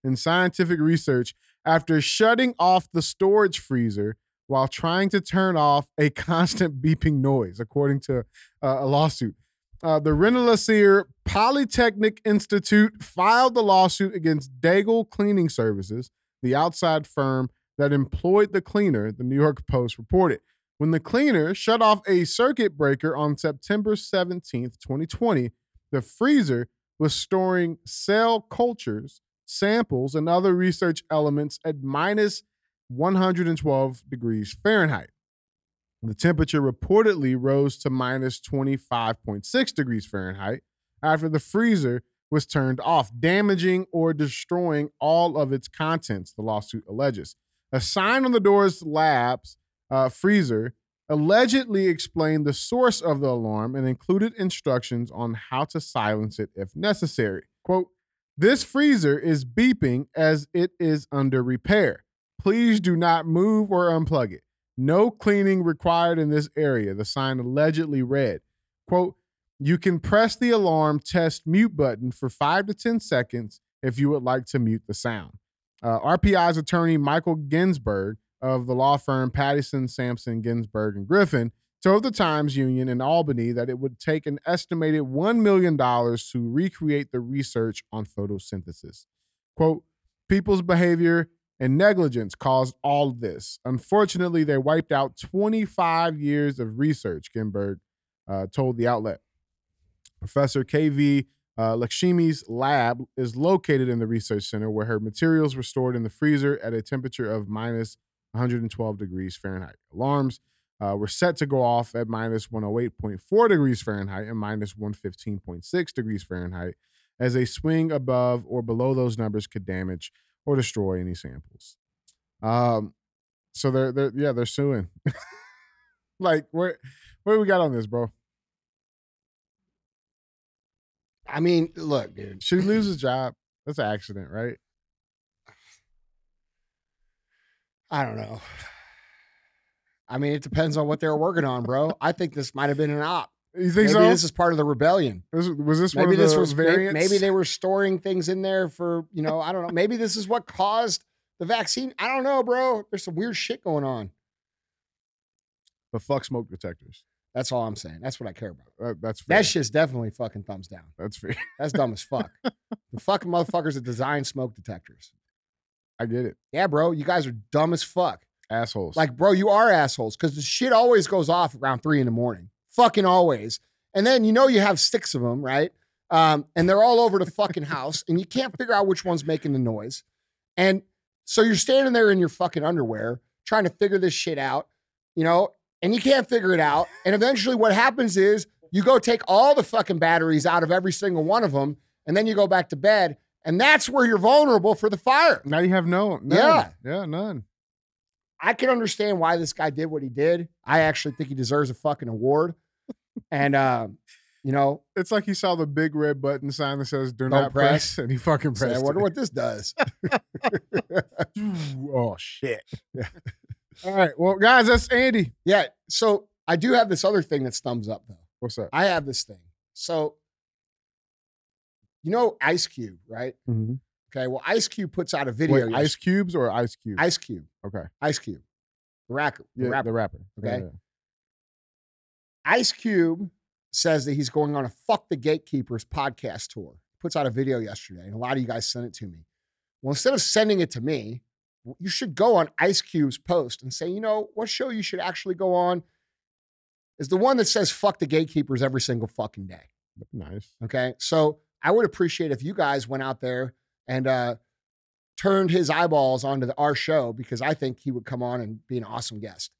in scientific research after shutting off the storage freezer while trying to turn off a constant beeping noise, according to uh, a lawsuit. Uh, the Rensselaer Polytechnic Institute filed the lawsuit against Daigle Cleaning Services, the outside firm that employed the cleaner, the New York Post reported. When the cleaner shut off a circuit breaker on September 17th, 2020, the freezer was storing cell cultures, samples, and other research elements at minus 112 degrees Fahrenheit. The temperature reportedly rose to minus 25.6 degrees Fahrenheit after the freezer was turned off, damaging or destroying all of its contents, the lawsuit alleges. A sign on the door's lab's uh, freezer allegedly explained the source of the alarm and included instructions on how to silence it if necessary. Quote, this freezer is beeping as it is under repair. Please do not move or unplug it. No cleaning required in this area, the sign allegedly read. Quote, you can press the alarm test mute button for five to 10 seconds if you would like to mute the sound. Uh, RPI's attorney, Michael Ginsberg of the law firm Pattison, Sampson, Ginsberg, and Griffin, told the Times Union in Albany that it would take an estimated $1 million to recreate the research on photosynthesis. Quote, people's behavior and negligence caused all this. Unfortunately, they wiped out 25 years of research, Ginsberg uh, told the outlet. Professor KV uh, Lakshmi's lab is located in the research center where her materials were stored in the freezer at a temperature of minus 112 degrees Fahrenheit. Alarms uh, were set to go off at minus 108.4 degrees Fahrenheit and minus 115.6 degrees Fahrenheit, as a swing above or below those numbers could damage or destroy any samples. Um, so they're they're yeah they're suing. like where where we got on this, bro? I mean, look, dude. Should he lose his job? That's an accident, right? I don't know. I mean, it depends on what they were working on, bro. I think this might have been an op. You think Maybe so? this is part of the rebellion. This- was this Maybe one of this the was variants? maybe they were storing things in there for you know I don't know. Maybe this is what caused the vaccine. I don't know, bro. There's some weird shit going on. But fuck smoke detectors. That's all I'm saying. That's what I care about. That, that's fair. That shit's definitely fucking thumbs down. that's fair. That's dumb as fuck. the fucking motherfuckers that design smoke detectors. I get it. Yeah, bro, you guys are dumb as fuck. Assholes. Like, bro, you are assholes because the shit always goes off around three in the morning. Fucking always. And then you know you have six of them, right? Um, and they're all over the fucking house, and you can't figure out which one's making the noise. And so you're standing there in your fucking underwear trying to figure this shit out, you know, and you can't figure it out. And eventually, what happens is you go take all the fucking batteries out of every single one of them, and then you go back to bed, and that's where you're vulnerable for the fire. Now you have no. None. Yeah. Yeah. None. I can understand why this guy did what he did. I actually think he deserves a fucking award. And uh, you know, It's like he saw the big red button sign that says "Do Don't press,", press. and he fucking say, I wonder it. what this does. oh shit! Yeah. All right, well, guys, that's Andy. yeah. So I do have this other thing that's thumbs up though. What's up? I have this thing. So you know Ice Cube, right? Mhm. Okay. Well, Ice Cube puts out a video. Wait, Ice Cubes or Ice Cube? Ice Cube. okay, Ice Cube. The rapper. The yeah, rapper. the rapper. Okay. Yeah, yeah. Ice Cube says that he's going on a Fuck the Gatekeepers podcast tour. Puts out a video yesterday, and a lot of you guys sent it to me. Well, instead of sending it to me, you should go on Ice Cube's post and say, you know, what show you should actually go on is the one that says fuck the gatekeepers every single fucking day. Nice. Okay. So I would appreciate if you guys went out there and uh, turned his eyeballs onto the, our show because I think he would come on and be an awesome guest.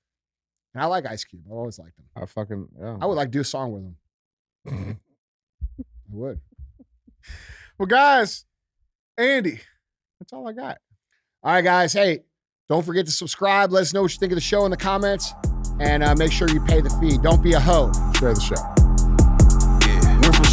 And I like Ice Cube. I've always liked him. I fucking yeah. I would like to do a song with him. I would. Well, guys, Andy, that's all I got. All right, guys. Hey, don't forget to subscribe. Let us know what you think of the show in the comments. And uh, make sure you pay the fee. Don't be a hoe. Share the show.